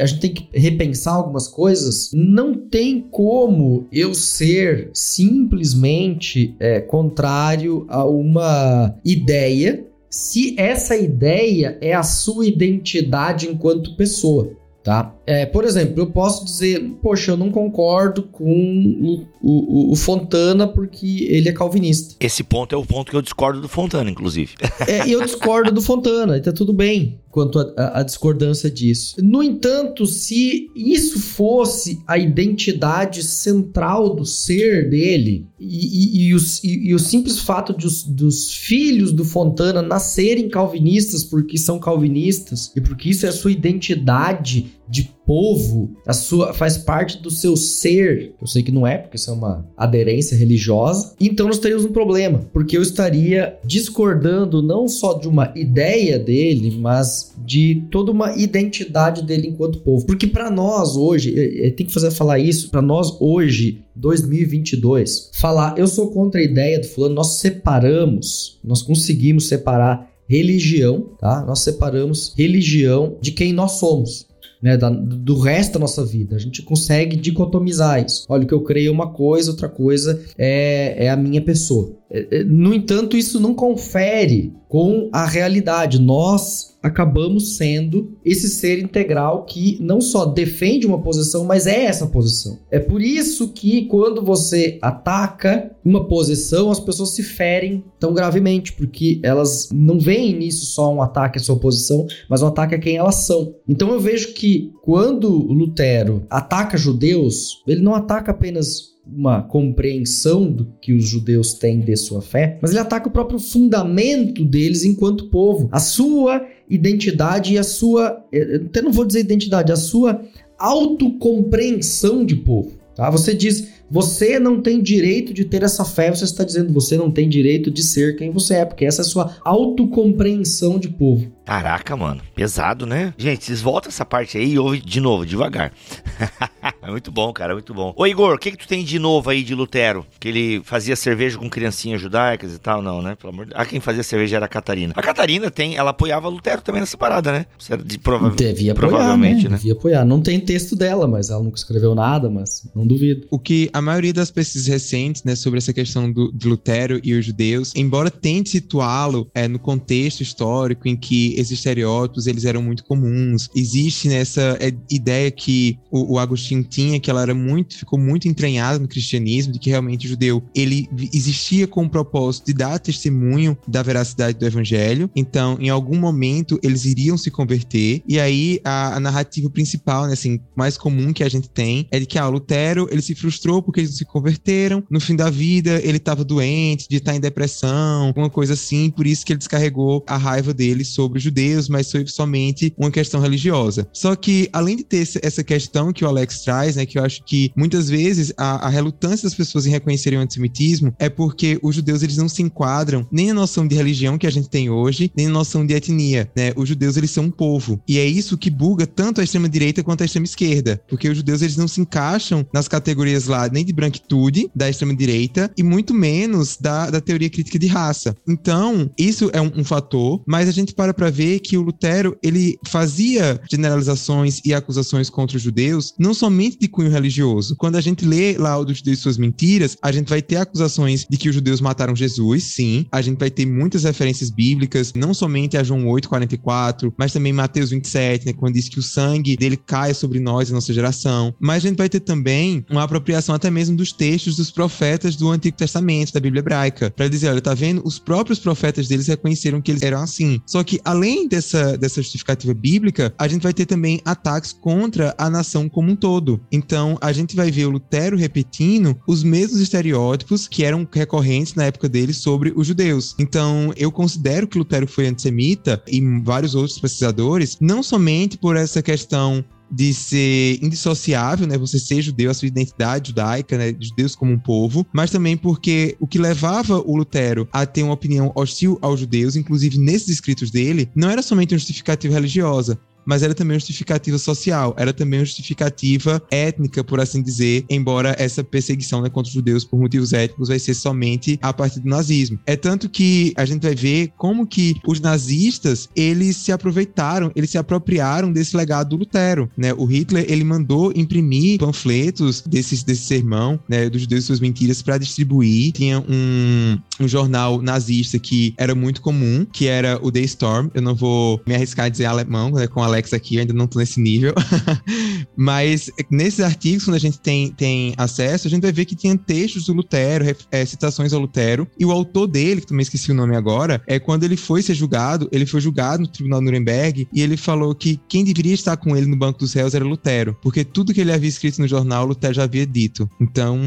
a gente tem que repensar algumas coisas. Não tem como eu ser simplesmente é, contrário a uma ideia se essa ideia é a sua identidade enquanto pessoa, tá? É, por exemplo, eu posso dizer, poxa, eu não concordo com o, o, o, Fontana porque ele é calvinista. Esse ponto é o ponto que eu discordo do Fontana, inclusive. É, eu discordo do Fontana, e tá tudo bem quanto à discordância disso. No entanto, se isso fosse a identidade central do ser dele, e, e, e, os, e o simples fato de os, dos filhos do Fontana nascerem calvinistas porque são calvinistas, e porque isso é a sua identidade de povo, a sua faz parte do seu ser. Eu sei que não é, porque isso é uma aderência religiosa. Então nós teríamos um problema, porque eu estaria discordando não só de uma ideia dele, mas de toda uma identidade dele enquanto povo. Porque para nós hoje, tem que fazer falar isso, para nós hoje 2022, falar eu sou contra a ideia do fulano, nós separamos, nós conseguimos separar religião, tá? Nós separamos religião de quem nós somos né, da, do resto da nossa vida. A gente consegue dicotomizar isso. Olha, o que eu creio é uma coisa, outra coisa é, é a minha pessoa. É, é, no entanto, isso não confere com a realidade. Nós acabamos sendo esse ser integral que não só defende uma posição, mas é essa posição. É por isso que quando você ataca uma posição, as pessoas se ferem tão gravemente, porque elas não veem nisso só um ataque à sua posição, mas um ataque a quem elas são. Então eu vejo que quando Lutero ataca judeus, ele não ataca apenas uma compreensão do que os judeus têm de sua fé, mas ele ataca o próprio fundamento deles enquanto povo, a sua identidade e a sua, até não vou dizer identidade, a sua autocompreensão de povo. Tá? Você diz, você não tem direito de ter essa fé, você está dizendo, você não tem direito de ser quem você é, porque essa é a sua autocompreensão de povo. Caraca, mano, pesado, né? Gente, vocês voltam essa parte aí e ouve de novo, devagar. é muito bom, cara, muito bom. Ô Igor, o que que tu tem de novo aí de Lutero? Que ele fazia cerveja com criancinhas judaicas e tal, não, né? Pelo amor de Ah, quem fazia cerveja era a Catarina. A Catarina tem, ela apoiava Lutero também nessa parada, né? De, prova... Devia apoiar, provavelmente, né? né? Devia apoiar. Não tem texto dela, mas ela nunca escreveu nada, mas não duvido. O que a maioria das pesquisas recentes, né, sobre essa questão do, de Lutero e os judeus, embora tente situá-lo é, no contexto histórico em que esses estereótipos eles eram muito comuns. Existe nessa é, ideia que o, o, Agostinho tinha, que ela era muito, ficou muito entranhada no cristianismo, de que realmente o judeu ele existia com o propósito de dar testemunho da veracidade do evangelho. Então, em algum momento, eles iriam se converter. E aí, a, a narrativa principal, né, assim, mais comum que a gente tem, é de que, ah, Lutero, ele se frustrou porque eles não se converteram. No fim da vida, ele estava doente, de estar em depressão, uma coisa assim, por isso que ele descarregou a raiva dele sobre os judeus, mas foi somente uma questão religiosa. Só que, além de ter essa questão que o Alex traz, né, que eu acho que muitas vezes a, a relutância das pessoas em reconhecerem o antissemitismo é porque os judeus eles não se enquadram nem na noção de religião que a gente tem hoje, nem na noção de etnia, né? Os judeus eles são um povo. E é isso que buga tanto a extrema direita quanto a extrema esquerda, porque os judeus eles não se encaixam nas categorias lá nem de branquitude da extrema direita e muito menos da, da teoria crítica de raça. Então, isso é um, um fator, mas a gente para para ver que o Lutero ele fazia generalizações e acusações contra os judeus, não somente de cunho religioso. Quando a gente lê lá o dos judeus e suas mentiras, a gente vai ter acusações de que os judeus mataram Jesus, sim. A gente vai ter muitas referências bíblicas, não somente a João 8, 44, mas também Mateus 27, né, quando diz que o sangue dele cai sobre nós, a nossa geração. Mas a gente vai ter também uma apropriação até mesmo dos textos dos profetas do Antigo Testamento, da Bíblia hebraica, para dizer, olha, tá vendo? Os próprios profetas deles reconheceram que eles eram assim. Só que além dessa, dessa justificativa bíblica, a gente vai ter também ataques contra a nação como um todo. Então, a gente vai ver o Lutero repetindo os mesmos estereótipos que eram recorrentes na época dele sobre os judeus. Então, eu considero que Lutero foi antissemita e vários outros pesquisadores, não somente por essa questão de ser indissociável, né? Você ser judeu, a sua identidade judaica, né? Judeus como um povo, mas também porque o que levava o Lutero a ter uma opinião hostil aos judeus, inclusive nesses escritos dele, não era somente uma justificativa religiosa, mas era também uma justificativa social, era também uma justificativa étnica, por assim dizer, embora essa perseguição né, contra os judeus por motivos étnicos vai ser somente a partir do nazismo. É tanto que a gente vai ver como que os nazistas, eles se aproveitaram, eles se apropriaram desse legado do Lutero, né? O Hitler, ele mandou imprimir panfletos desse, desse sermão, né, dos judeus e suas mentiras para distribuir. Tinha um, um jornal nazista que era muito comum, que era o The Storm. Eu não vou me arriscar a dizer alemão, né, com Alex aqui, ainda não tô nesse nível. Mas nesses artigos, quando a gente tem, tem acesso, a gente vai ver que tinha textos do Lutero, é, citações ao Lutero, e o autor dele, que também esqueci o nome agora, é quando ele foi ser julgado, ele foi julgado no Tribunal de Nuremberg, e ele falou que quem deveria estar com ele no banco dos réus era Lutero, porque tudo que ele havia escrito no jornal, Lutero já havia dito. Então,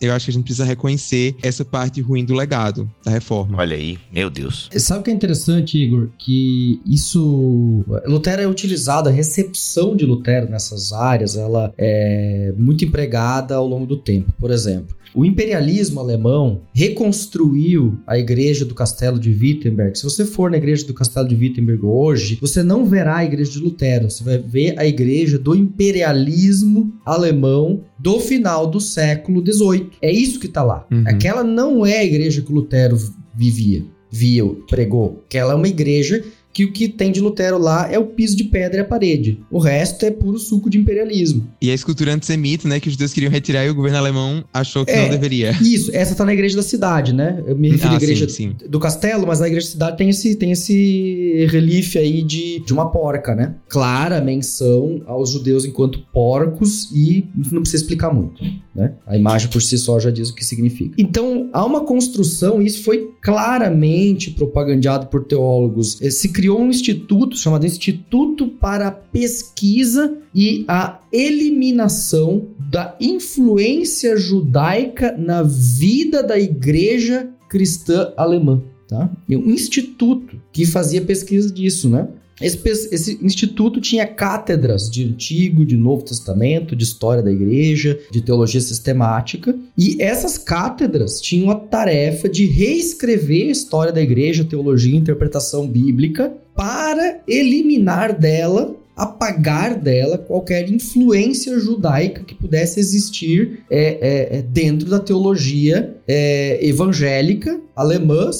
eu acho que a gente precisa reconhecer essa parte ruim do legado da reforma. Olha aí, meu Deus. Sabe o que é interessante, Igor? Que isso. Lutero é utilizado a recepção de Lutero nessas áreas, ela é muito empregada ao longo do tempo. Por exemplo, o imperialismo alemão reconstruiu a igreja do castelo de Wittenberg. Se você for na igreja do castelo de Wittenberg hoje, você não verá a igreja de Lutero, você vai ver a igreja do imperialismo alemão do final do século XVIII. É isso que está lá. Uhum. Aquela não é a igreja que Lutero vivia, via, pregou. Aquela é uma igreja que o que tem de Lutero lá é o piso de pedra e a parede. O resto é puro suco de imperialismo. E a escultura antissemita, né, que os judeus queriam retirar e o governo alemão achou que é, não deveria. Isso, essa tá na igreja da cidade, né? Eu me refiro ah, à igreja sim, sim. do castelo, mas na igreja da cidade tem esse, tem esse relief aí de, de uma porca, né? Clara menção aos judeus enquanto porcos e não precisa explicar muito, né? A imagem por si só já diz o que significa. Então, há uma construção, e isso foi claramente propagandeado por teólogos. Se criou criou um instituto chamado Instituto para a Pesquisa e a Eliminação da Influência Judaica na Vida da Igreja Cristã Alemã. Tá? Um instituto que fazia pesquisa disso, né? Esse, esse, instituto tinha cátedras de Antigo, de Novo Testamento, de História da Igreja, de Teologia Sistemática, e essas cátedras tinham a tarefa de reescrever a história da Igreja, teologia e interpretação bíblica para eliminar dela apagar dela qualquer influência judaica que pudesse existir é, é, é dentro da teologia é, evangélica alemã,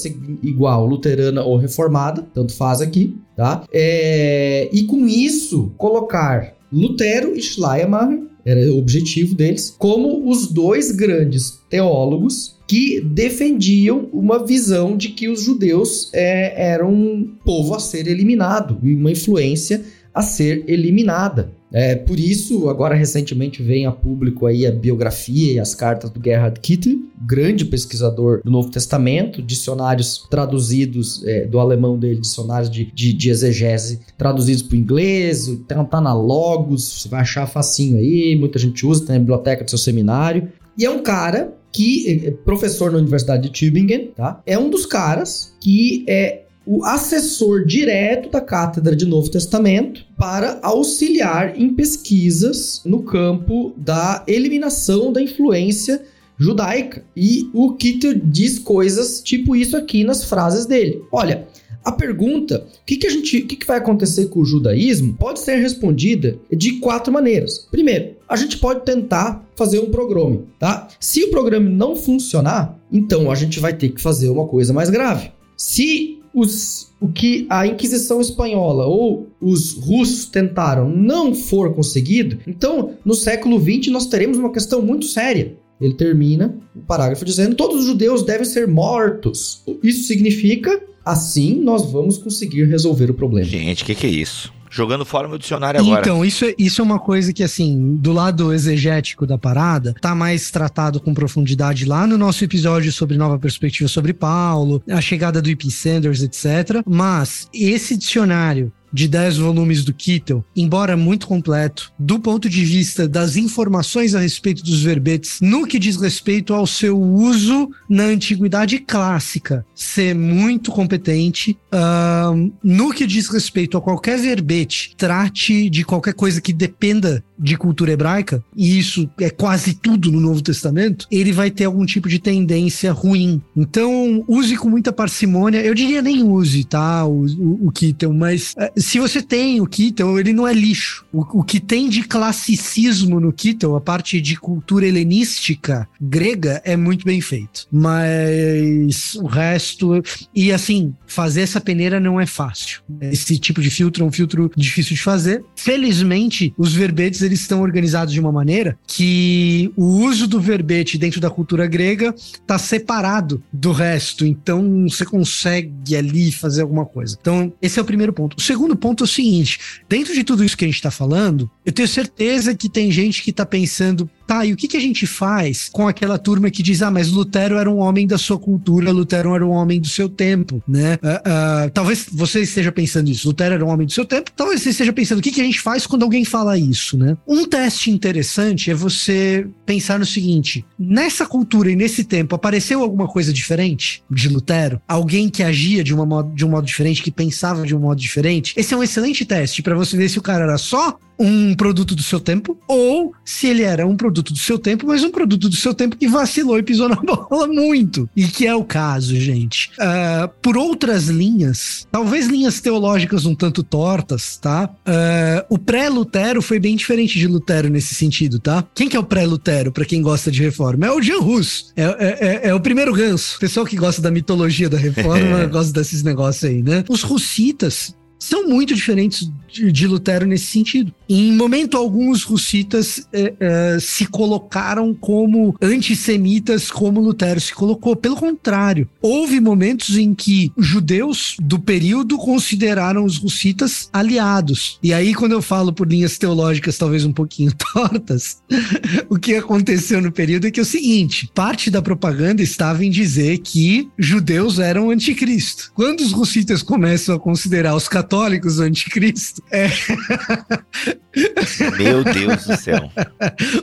igual luterana ou reformada, tanto faz aqui, tá? É, e com isso colocar Lutero e Schleiermacher era o objetivo deles, como os dois grandes teólogos que defendiam uma visão de que os judeus é, eram um povo a ser eliminado e uma influência a ser eliminada. É, por isso, agora recentemente vem a público aí a biografia e as cartas do Gerhard Kittl, grande pesquisador do Novo Testamento, dicionários traduzidos é, do alemão dele, dicionários de, de, de exegese traduzidos para o inglês, então tá na Logos, você vai achar facinho aí, muita gente usa, tem na biblioteca do seu seminário. E é um cara que é professor na Universidade de Tübingen, tá? É um dos caras que é o assessor direto da cátedra de Novo Testamento para auxiliar em pesquisas no campo da eliminação da influência judaica. E o Kitter diz coisas tipo isso aqui nas frases dele. Olha, a pergunta, o que, que a gente, que, que vai acontecer com o judaísmo, pode ser respondida de quatro maneiras. Primeiro, a gente pode tentar fazer um programa, tá? Se o programa não funcionar, então a gente vai ter que fazer uma coisa mais grave. Se os, o que a Inquisição Espanhola ou os russos tentaram não for conseguido, então no século XX nós teremos uma questão muito séria. Ele termina o parágrafo dizendo: todos os judeus devem ser mortos. Isso significa, assim nós vamos conseguir resolver o problema. Gente, o que, que é isso? Jogando fora meu dicionário agora. Então, isso é, isso é uma coisa que, assim, do lado exegético da parada, tá mais tratado com profundidade lá no nosso episódio sobre nova perspectiva sobre Paulo, a chegada do E.P. Sanders, etc. Mas esse dicionário de 10 volumes do Kittel, embora muito completo, do ponto de vista das informações a respeito dos verbetes, no que diz respeito ao seu uso na antiguidade clássica, ser muito competente, no que diz respeito a qualquer verbete, trate de qualquer coisa que dependa de cultura hebraica, e isso é quase tudo no Novo Testamento, ele vai ter algum tipo de tendência ruim. Então, use com muita parcimônia. Eu diria nem use, tá? O, o, o Kittel, mas uh, se você tem o Kittel, ele não é lixo. O, o que tem de classicismo no Kittel, a parte de cultura helenística grega, é muito bem feito. Mas o resto. E assim, fazer essa peneira não é fácil. Esse tipo de filtro é um filtro difícil de fazer. Felizmente, os verbetes eles estão organizados de uma maneira que o uso do verbete dentro da cultura grega está separado do resto. Então você consegue ali fazer alguma coisa. Então, esse é o primeiro ponto. O segundo ponto é o seguinte: dentro de tudo isso que a gente está falando, eu tenho certeza que tem gente que está pensando, Tá, e o que, que a gente faz com aquela turma que diz, ah, mas Lutero era um homem da sua cultura, Lutero era um homem do seu tempo, né? Uh, uh, talvez você esteja pensando isso, Lutero era um homem do seu tempo, talvez você esteja pensando, o que, que a gente faz quando alguém fala isso, né? Um teste interessante é você pensar no seguinte, nessa cultura e nesse tempo, apareceu alguma coisa diferente de Lutero? Alguém que agia de, uma modo, de um modo diferente, que pensava de um modo diferente? Esse é um excelente teste para você ver se o cara era só um produto do seu tempo, ou se ele era um produto do seu tempo, mas um produto do seu tempo que vacilou e pisou na bola muito. E que é o caso, gente. Uh, por outras linhas, talvez linhas teológicas um tanto tortas, tá? Uh, o pré-Lutero foi bem diferente de Lutero nesse sentido, tá? Quem que é o pré-Lutero, para quem gosta de reforma? É o Jean Hus. É, é, é, é, o primeiro ganso. O pessoal que gosta da mitologia da reforma gosta desses negócios aí, né? Os russitas são muito diferentes de, de, Lutero nesse sentido. Em momento algum, os russitas eh, eh, se colocaram como antissemitas, como Lutero se colocou. Pelo contrário, houve momentos em que judeus do período consideraram os russitas aliados. E aí, quando eu falo por linhas teológicas talvez um pouquinho tortas, o que aconteceu no período é que é o seguinte: parte da propaganda estava em dizer que judeus eram anticristo. Quando os russitas começam a considerar os católicos católicos o anticristo. É. Meu Deus do céu.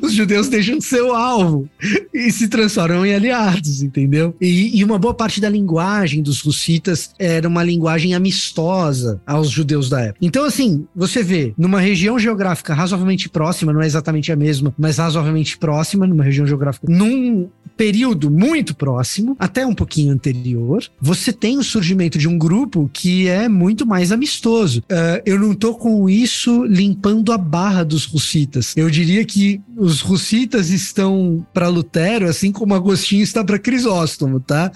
Os judeus deixam de ser o alvo e se transformam em aliados, entendeu? E, e uma boa parte da linguagem dos russitas era uma linguagem amistosa aos judeus da época. Então, assim, você vê, numa região geográfica razoavelmente próxima, não é exatamente a mesma, mas razoavelmente próxima, numa região geográfica, num período muito próximo, até um pouquinho anterior, você tem o surgimento de um grupo que é muito mais amistoso. Uh, eu não tô com isso limpando a barra dos russitas. Eu diria que os russitas estão para Lutero, assim como Agostinho está para Crisóstomo, tá?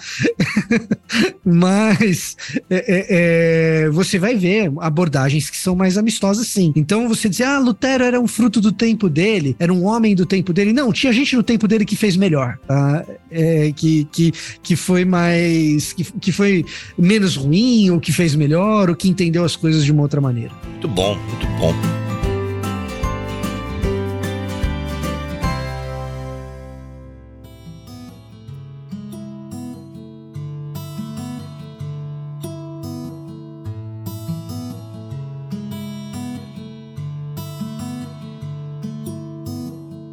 Mas é, é, é, você vai ver abordagens que são mais amistosas, sim. Então você dizer, ah, Lutero era um fruto do tempo dele, era um homem do tempo dele. Não, tinha gente no tempo dele que fez melhor, tá? É, que, que, que foi mais. Que, que foi menos ruim, ou que fez melhor, ou que entendeu as coisas de uma outra maneira. Muito bom, muito bom.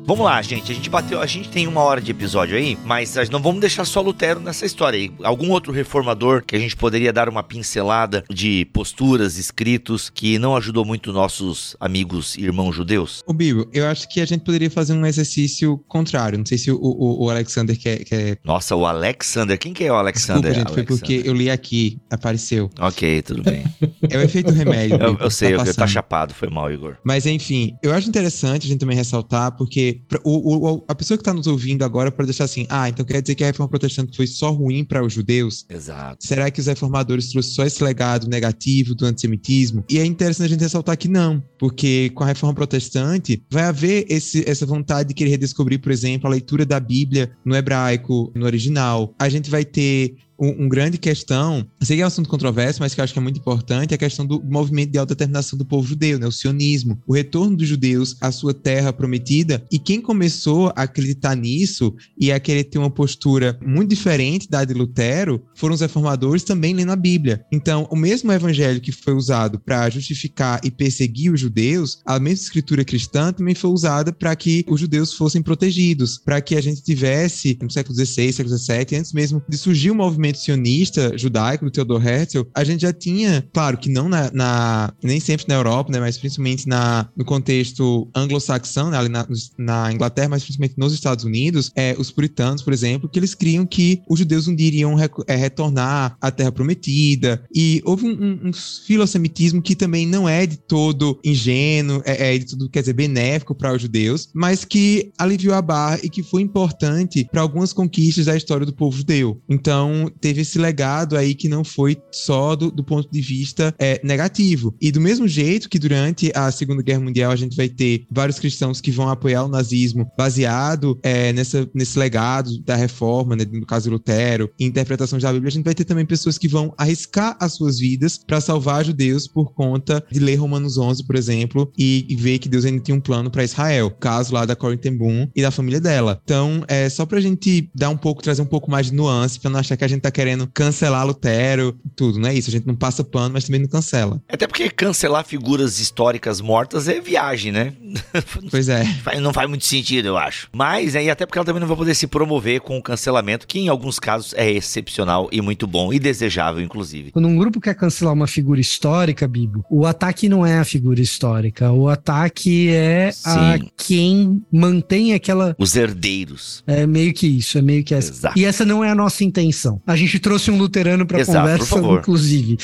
Vamos lá, gente. A gente bateu. A gente tem uma hora de episódio aí, mas não vamos deixar só Lutero nessa história aí. Algum outro reformador que a gente poderia dar uma pincelada de posturas, escritos, que não ajudou muito nossos amigos e irmãos judeus? O Bibo, eu acho que a gente poderia fazer um exercício contrário. Não sei se o, o, o Alexander quer, quer. Nossa, o Alexander. Quem que é o Alexander? Desculpa, gente, foi Alexander. porque eu li aqui, apareceu. Ok, tudo bem. É o efeito remédio. eu, eu sei, tá eu, tá passando. chapado, foi mal, Igor. Mas enfim, eu acho interessante a gente também ressaltar, porque o, o- a pessoa que está nos ouvindo agora pode deixar assim: ah, então quer dizer que a reforma protestante foi só ruim para os judeus? Exato. Será que os reformadores trouxeram só esse legado negativo do antissemitismo? E é interessante a gente ressaltar que não, porque com a reforma protestante vai haver esse- essa vontade de querer redescobrir, por exemplo, a leitura da Bíblia no hebraico, no original. A gente vai ter um, um grande questão, sei que é um assunto controverso, mas que eu acho que é muito importante, é a questão do movimento de autodeterminação do povo judeu, né? o sionismo, o retorno dos judeus à sua terra prometida, e quem começou a acreditar nisso e a querer ter uma postura muito diferente da de Lutero foram os reformadores também lendo a Bíblia. Então, o mesmo evangelho que foi usado para justificar e perseguir os judeus, a mesma escritura cristã também foi usada para que os judeus fossem protegidos, para que a gente tivesse, no século XVI, século XVII, antes mesmo de surgir o movimento sionista judaico do Theodor Herzl, a gente já tinha, claro que não na, na- nem sempre na Europa, né, mas principalmente na, no contexto anglo-saxão, né, ali na, na Inglaterra, mas principalmente nos Estados Unidos, é, os puritanos, por exemplo, que eles criam que os judeus um dia iriam reco- é, retornar à Terra Prometida, e houve um, um, um filossemitismo que também não é de todo ingênuo, é, é de tudo, quer dizer, benéfico para os judeus, mas que aliviou a barra e que foi importante para algumas conquistas da história do povo judeu. Então, teve esse legado aí que não foi só do, do ponto de vista é, negativo. E do mesmo jeito que durante a Segunda Guerra Mundial a gente vai ter vários cristãos que vão apoiar o nazismo baseado é, nessa, nesse legado da reforma, né, no caso Lutero, e interpretação da Bíblia, a gente vai ter também pessoas que vão arriscar as suas vidas para salvar judeus por conta de ler Romanos 11, por exemplo, e, e ver que Deus ainda tinha um plano para Israel. Caso lá da Corinne ten Boom e da família dela. Então, é só pra gente dar um pouco, trazer um pouco mais de nuance, pra não achar que a gente tá querendo cancelar Lutero, tudo, não é isso. A gente não passa pano, mas também não cancela. Até porque cancelar figuras históricas mortas é viagem, né? Pois é. Não faz muito sentido, eu acho. Mas aí, até porque ela também não vai poder se promover com o cancelamento, que em alguns casos é excepcional e muito bom e desejável, inclusive. Quando um grupo quer cancelar uma figura histórica, Bibo, o ataque não é a figura histórica. O ataque é a Sim. quem mantém aquela. Os herdeiros. É meio que isso, é meio que essa. Exato. E essa não é a nossa intenção. A gente trouxe um luterano pra Exato, por conversa, favor. inclusive.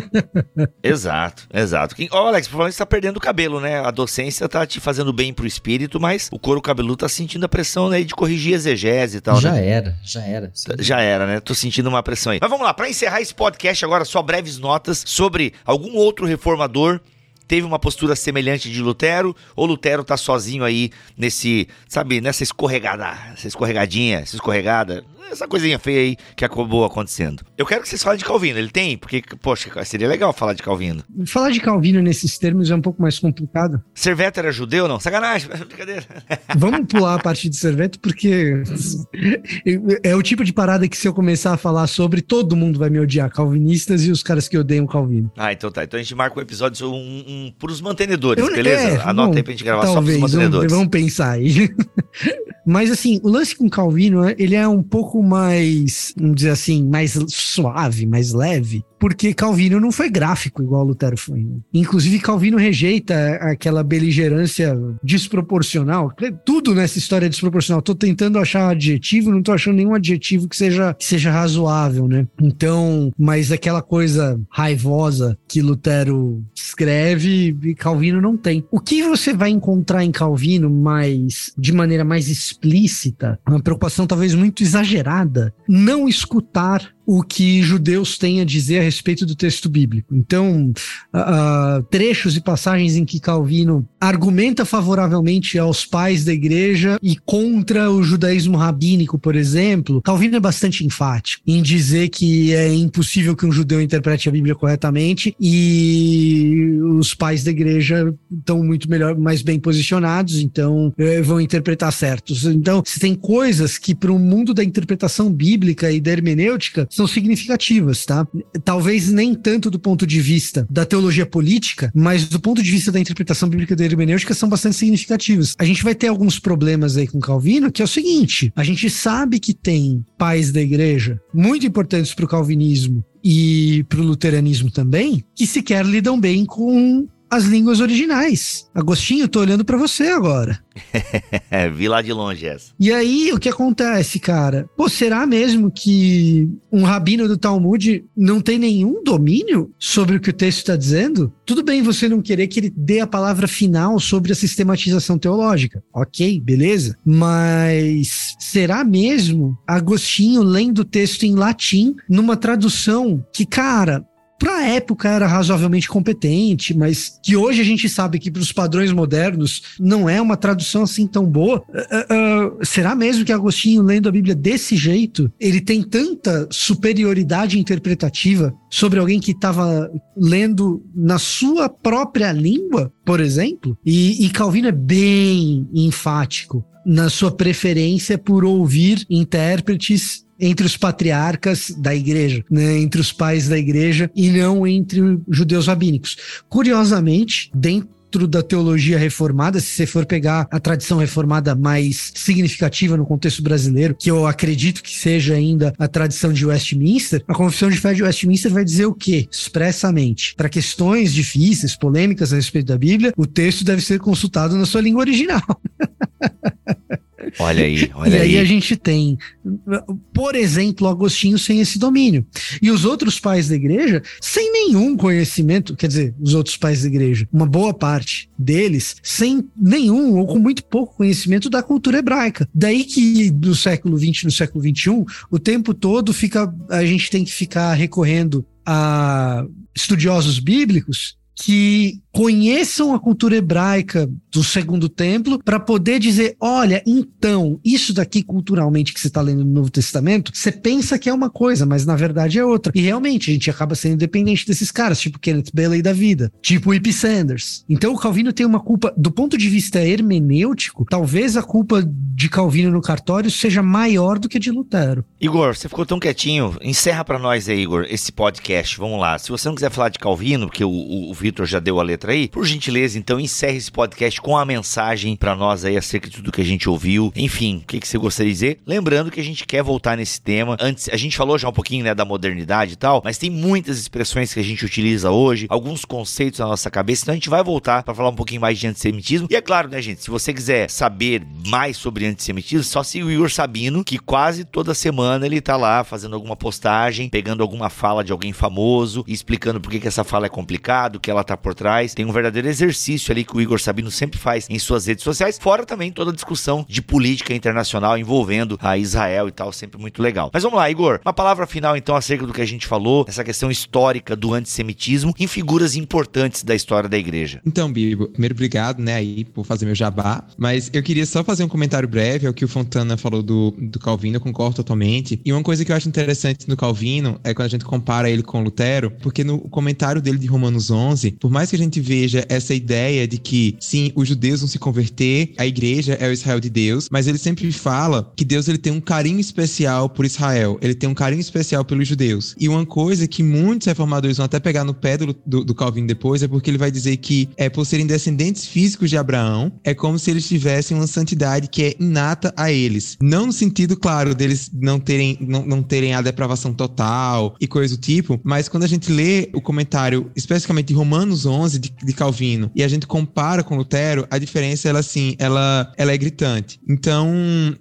Exato, exato. Ó, Alex, por falar isso, tá perdendo o cabelo, né? A docência tá te fazendo bem pro espírito, mas o couro cabeludo tá sentindo a pressão, né? De corrigir exegese e tal, já né? era, já era. Já era, né? Tô sentindo uma pressão aí. Mas vamos lá, pra encerrar esse podcast agora, só breves notas sobre algum outro reformador teve uma postura semelhante de Lutero, ou Lutero tá sozinho aí nesse, sabe, nessa escorregada, essa escorregadinha, essa escorregada, essa coisinha feia aí que acabou acontecendo. Eu quero que vocês falem de Calvino, ele tem? Porque, poxa, seria legal falar de Calvino. Falar de Calvino nesses termos é um pouco mais complicado. Serveto era judeu, não? Sacanagem, brincadeira. Vamos pular a parte de Serveto, porque é o tipo de parada que se eu começar a falar sobre, todo mundo vai me odiar. Calvinistas e os caras que odeiam Calvino. Ah, então tá. Então a gente marca um episódio um, um, pros mantenedores, Eu- beleza? é, Anota bom, aí pra gente gravar só Talvez, pros vamos, mantenedores. vamos pensar aí. Mas assim, o lance com Calvino, é- ele é um pouco mais, vamos dizer assim, mais suave, mais leve, porque Calvino não foi gráfico igual Lutero foi. né? Inclusive, Calvino rejeita aquela beligerância desproporcional. Tudo nessa história é desproporcional. Tô tentando achar um adjetivo, não tô achando nenhum adjetivo que seja, que seja razoável, né? Então, mas aquela coisa raivosa que Lutero escreve, Calvino não tem. O que você vai encontrar em Calvino mais de maneira mais explícita, uma preocupação talvez muito exagerada, não escutar o que judeus têm a dizer a respeito do texto bíblico. Então, ah, trechos e passagens em que Calvino argumenta favoravelmente aos pais da igreja e contra o judaísmo rabínico, por exemplo, Calvino é bastante enfático em dizer que é impossível que um judeu interprete a Bíblia corretamente e os pais da igreja estão muito melhor, mais bem posicionados, então eh, vão interpretar certos. Então, se tem coisas que para o mundo da interpretação bíblica e da hermenêutica são significativas, tá? Talvez nem tanto do ponto de vista da teologia política, mas do ponto de vista da interpretação bíblica da hermenêutica são bastante significativas. A gente vai ter alguns problemas aí com Calvino, que é o seguinte: a gente sabe que tem pais da igreja muito importantes para o calvinismo e para o luteranismo também, que sequer lidam bem com as línguas originais. Agostinho, tô olhando para você agora. Vi lá de longe essa. E aí, o que acontece, cara? Pô, será mesmo que um rabino do Talmud não tem nenhum domínio sobre o que o texto está dizendo? Tudo bem você não querer que ele dê a palavra final sobre a sistematização teológica. Ok, beleza. Mas será mesmo Agostinho lendo o texto em latim numa tradução que, cara, para época era razoavelmente competente, mas que hoje a gente sabe que para os padrões modernos não é uma tradução assim tão boa. Uh, uh, será mesmo que Agostinho, lendo a Bíblia desse jeito, ele tem tanta superioridade interpretativa sobre alguém que estava lendo na sua própria língua, por exemplo? E, e Calvino é bem enfático na sua preferência por ouvir intérpretes entre os patriarcas da igreja, né, entre os pais da igreja e não entre judeus rabínicos. Curiosamente, dentro da teologia reformada, se você for pegar a tradição reformada mais significativa no contexto brasileiro, que eu acredito que seja ainda a tradição de Westminster, a confissão de fé de Westminster vai dizer o quê? Expressamente. Para questões difíceis, polêmicas a respeito da Bíblia, o texto deve ser consultado na sua língua original. Olha aí, olha e aí. E aí a gente tem, por exemplo, Agostinho sem esse domínio. E os outros pais da igreja sem nenhum conhecimento, quer dizer, os outros pais da igreja, uma boa parte deles sem nenhum ou com muito pouco conhecimento da cultura hebraica. Daí que no século XX, no século XXI, o tempo todo fica, a gente tem que ficar recorrendo a estudiosos bíblicos que conheçam a cultura hebraica do Segundo Templo para poder dizer, olha, então, isso daqui culturalmente que você está lendo no Novo Testamento, você pensa que é uma coisa, mas na verdade é outra. E realmente a gente acaba sendo dependente desses caras, tipo Kenneth Bailey da vida, tipo Ip Sanders. Então o Calvino tem uma culpa, do ponto de vista hermenêutico, talvez a culpa de Calvino no cartório seja maior do que a de Lutero. Igor, você ficou tão quietinho, encerra para nós aí, Igor, esse podcast. Vamos lá. Se você não quiser falar de Calvino, porque o, o, o Vitor já deu a letra aí, por gentileza, então encerre esse podcast com a mensagem para nós aí acerca de tudo que a gente ouviu. Enfim, o que, que você gostaria de dizer? Lembrando que a gente quer voltar nesse tema. Antes, a gente falou já um pouquinho né, da modernidade e tal, mas tem muitas expressões que a gente utiliza hoje, alguns conceitos na nossa cabeça, então a gente vai voltar para falar um pouquinho mais de antissemitismo. E é claro, né, gente, se você quiser saber mais sobre antissemitismo, só siga o Igor Sabino, que quase toda semana ele tá lá fazendo alguma postagem, pegando alguma fala de alguém famoso e explicando por que, que essa fala é complicada, que ela tá por trás. Tem um verdadeiro exercício ali que o Igor Sabino sempre faz em suas redes sociais, fora também toda a discussão de política internacional envolvendo a Israel e tal, sempre muito legal. Mas vamos lá, Igor, uma palavra final então acerca do que a gente falou, essa questão histórica do antissemitismo em figuras importantes da história da igreja. Então, Bibo, primeiro obrigado, né, aí por fazer meu jabá, mas eu queria só fazer um comentário breve ao que o Fontana falou do, do Calvino, eu concordo totalmente. E uma coisa que eu acho interessante no Calvino é quando a gente compara ele com Lutero, porque no comentário dele de Romanos 11, por mais que a gente veja essa ideia de que, sim, os judeus vão se converter, a igreja é o Israel de Deus, mas ele sempre fala que Deus ele tem um carinho especial por Israel, ele tem um carinho especial pelos judeus. E uma coisa que muitos reformadores vão até pegar no pé do, do, do Calvino depois é porque ele vai dizer que, é por serem descendentes físicos de Abraão, é como se eles tivessem uma santidade que é inata a eles. Não no sentido, claro, deles não terem, não, não terem a depravação total e coisa do tipo, mas quando a gente lê o comentário, especificamente de Romanos 11, de, de Calvino, e a gente compara com Lutero, a diferença, ela assim, ela, ela é gritante. Então,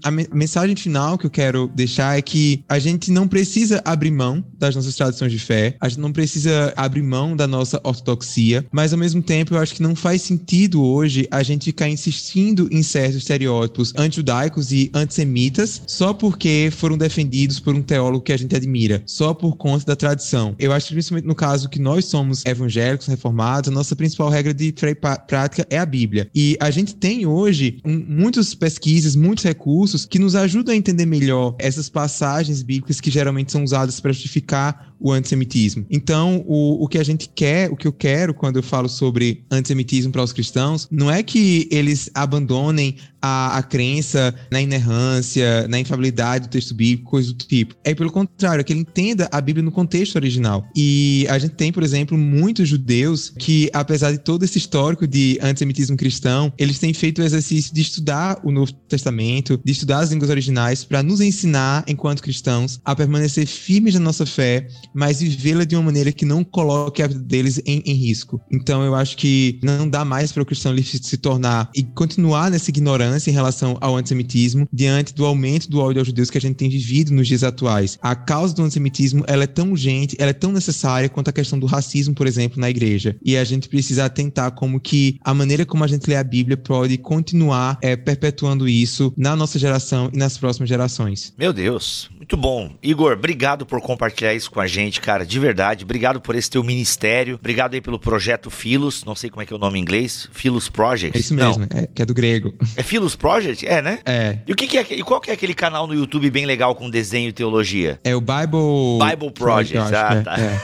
a me mensagem final que eu quero deixar é que a gente não precisa abrir mão das nossas tradições de fé, a gente não precisa abrir mão da nossa ortodoxia, mas ao mesmo tempo eu acho que não faz sentido hoje a gente ficar insistindo em certos estereótipos anti-judaicos e antissemitas só porque foram defendidos por um teólogo que a gente admira, só por conta da tradição. Eu acho que principalmente no caso que nós somos evangélicos, reformados, a nossa principal regra de fé prática é a Bíblia. E a gente tem hoje um, muitas pesquisas, muitos recursos que nos ajudam a entender melhor essas passagens bíblicas que geralmente são usadas para justificar o antissemitismo. Então, o, o que a gente quer, o que eu quero quando eu falo sobre antissemitismo para os cristãos, não é que eles abandonem a, a crença na inerrância, na infabilidade do texto bíblico, coisa do tipo. É pelo contrário, é que ele entenda a Bíblia no contexto original. E a gente tem, por exemplo, muitos judeus que, apesar de todo esse histórico de antissemitismo cristão, eles têm feito o exercício de estudar o Novo Testamento, de estudar as línguas originais, para nos ensinar, enquanto cristãos, a permanecer firmes na nossa fé, mas vivê-la de uma maneira que não coloque a vida deles em, em risco. Então, eu acho que não dá mais para o cristão se tornar e continuar nessa ignorância em relação ao antissemitismo diante do aumento do ódio aos judeus que a gente tem vivido nos dias atuais. A causa do antissemitismo ela é tão urgente, ela é tão necessária quanto a questão do racismo, por exemplo, na igreja. E a gente precisa atentar como que a maneira como a gente lê a Bíblia pode continuar é, perpetuando isso na nossa geração e nas próximas gerações. Meu Deus, muito bom. Igor, obrigado por compartilhar isso com a gente, cara, de verdade. Obrigado por esse teu ministério. Obrigado aí pelo projeto Filos, não sei como é que é o nome em inglês, Filos Project. É isso mesmo, é, que é do grego. É Filos Philos Project? É, né? É. E o que, que é e qual que é aquele canal no YouTube bem legal com desenho e teologia? É o Bible Bible Project. Project ah, é, tá. É.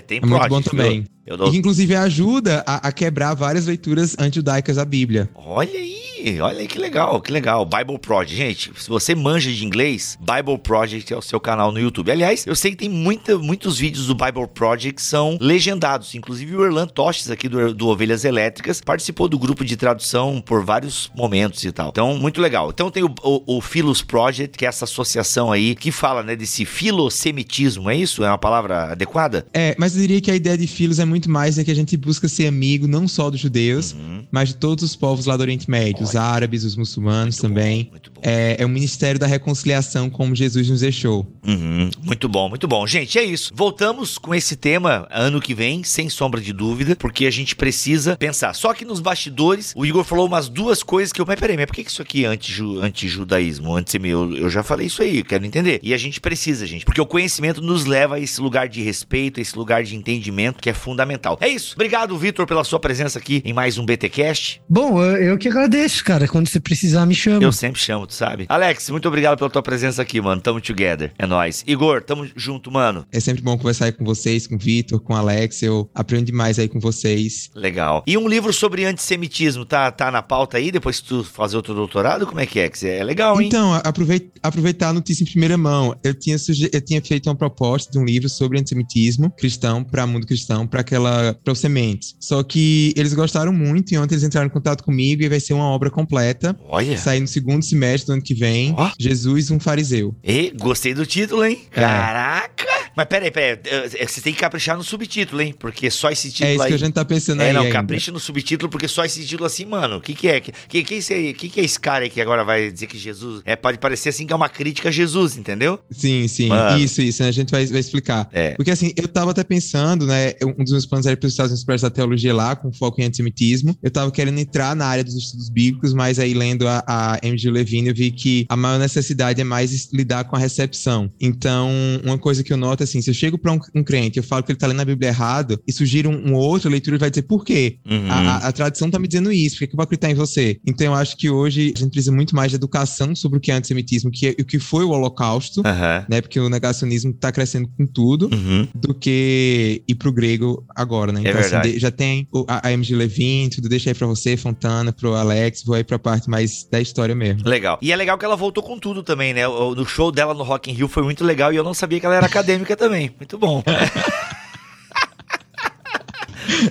Tem é muito bom também. Eu que inclusive ajuda a, a, quebrar várias leituras antijudaicas da Bíblia. Olha aí, olha aí que legal, que legal. Bible Project. Gente, se você manja de inglês, Bible Project é o seu canal no YouTube. Aliás, eu sei que tem muita, muitos vídeos do Bible Project que são legendados. Inclusive o Erlan Tostes aqui do, do Ovelhas Elétricas participou do grupo de tradução por vários momentos e tal. Então, muito legal. Então tem o, o, o Philos Project, que é essa associação aí que fala, né, desse filosemitismo, é isso? É uma palavra adequada? É, mas eu diria que a ideia de filos é muito mais é que a gente busca ser amigo não só dos judeus, uhum. mas de todos os povos lá do Oriente Médio, Olha. os árabes, os muçulmanos muito também. Bom, bom. É, é o ministério da reconciliação como Jesus nos deixou. Uhum. Muito bom, muito bom. Gente, é isso. Voltamos com esse tema ano que vem, sem sombra de dúvida, porque a gente precisa pensar. Só que nos bastidores, o Igor falou umas duas coisas que eu. Mas peraí, mas por que isso aqui é anti-judaísmo? Anti eu, eu já falei isso aí, eu quero entender. E a gente precisa, gente, porque o conhecimento nos leva a esse lugar de respeito, a esse lugar de entendimento que é fundamental fundamental. É isso. Obrigado, Vitor, pela sua presença aqui em mais um BTcast. Bom, eu que agradeço, cara. Quando você precisar, me chama. Eu sempre chamo, tu sabe. Alex, muito obrigado pela tua presença aqui, mano. Tamo together. É nóis. Igor, tamo junto, mano. É sempre bom conversar aí com vocês, com o Vitor, com o Alex. Eu aprendo demais aí com vocês. Legal. E um livro sobre antissemitismo, tá, tá na pauta aí, depois que tu fazer outro doutorado? Como é que é? É legal, hein? Então, aproveita, aproveitar a notícia em primeira mão. Eu tinha, suge... eu tinha feito uma proposta de um livro sobre antissemitismo cristão, para mundo cristão, para aquela para sementes. Só que eles gostaram muito e ontem eles entraram em contato comigo e vai ser uma obra completa. Olha. Sair no segundo semestre do ano que vem. Oh. Jesus, um fariseu. E gostei do título, hein? É. Caraca! Mas peraí, peraí. Você tem que caprichar no subtítulo, hein? Porque só esse título. É isso aí... que a gente tá pensando é, aí. É, não, ainda. capricha no subtítulo, porque só esse título assim, mano. O que, que é? Que, que, que, esse, que, que é esse cara aí que agora vai dizer que Jesus. É, pode parecer assim que é uma crítica a Jesus, entendeu? Sim, sim. Mano. Isso, isso. Né? A gente vai, vai explicar. É. Porque assim, eu tava até pensando, né? Um dos meus planos era para os Estados Unidos prestar teologia lá, com foco em antissemitismo. Eu tava querendo entrar na área dos estudos bíblicos, mas aí lendo a, a MG Levine, eu vi que a maior necessidade é mais lidar com a recepção. Então, uma coisa que eu noto assim, se eu chego para um um crente, eu falo que ele tá lendo a Bíblia errado, e sugiro um, um outra leitura, ele vai dizer por quê? Uhum. A, a, a, tradição tá me dizendo isso, por que, que eu vou acreditar em você? Então eu acho que hoje a gente precisa muito mais de educação sobre o que é antissemitismo, que é, o que foi o holocausto, uhum. né? Porque o negacionismo tá crescendo com tudo, uhum. do que ir pro grego agora, né? É então, é assim, já tem o, a, a MG Levin, tudo deixa aí pra você, Fontana, pro Alex, vou aí pra parte mais da história mesmo. Legal. E é legal que ela voltou com tudo também, né? O, no show dela no Rock in Rio foi muito legal e eu não sabia que ela era acadêmica também. Muito bom.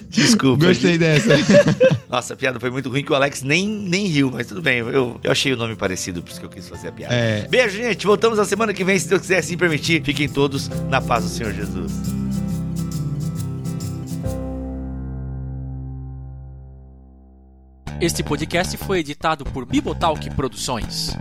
Desculpa. Gostei dessa. Nossa, a piada foi muito ruim que o Alex nem, nem riu, mas tudo bem. Eu, eu achei o nome parecido, por isso que eu quis fazer a piada. É. Beijo, gente. Voltamos na semana que vem, se Deus quiser assim permitir. Fiquem todos na paz do Senhor Jesus. Este podcast foi editado por Bibotalk Produções.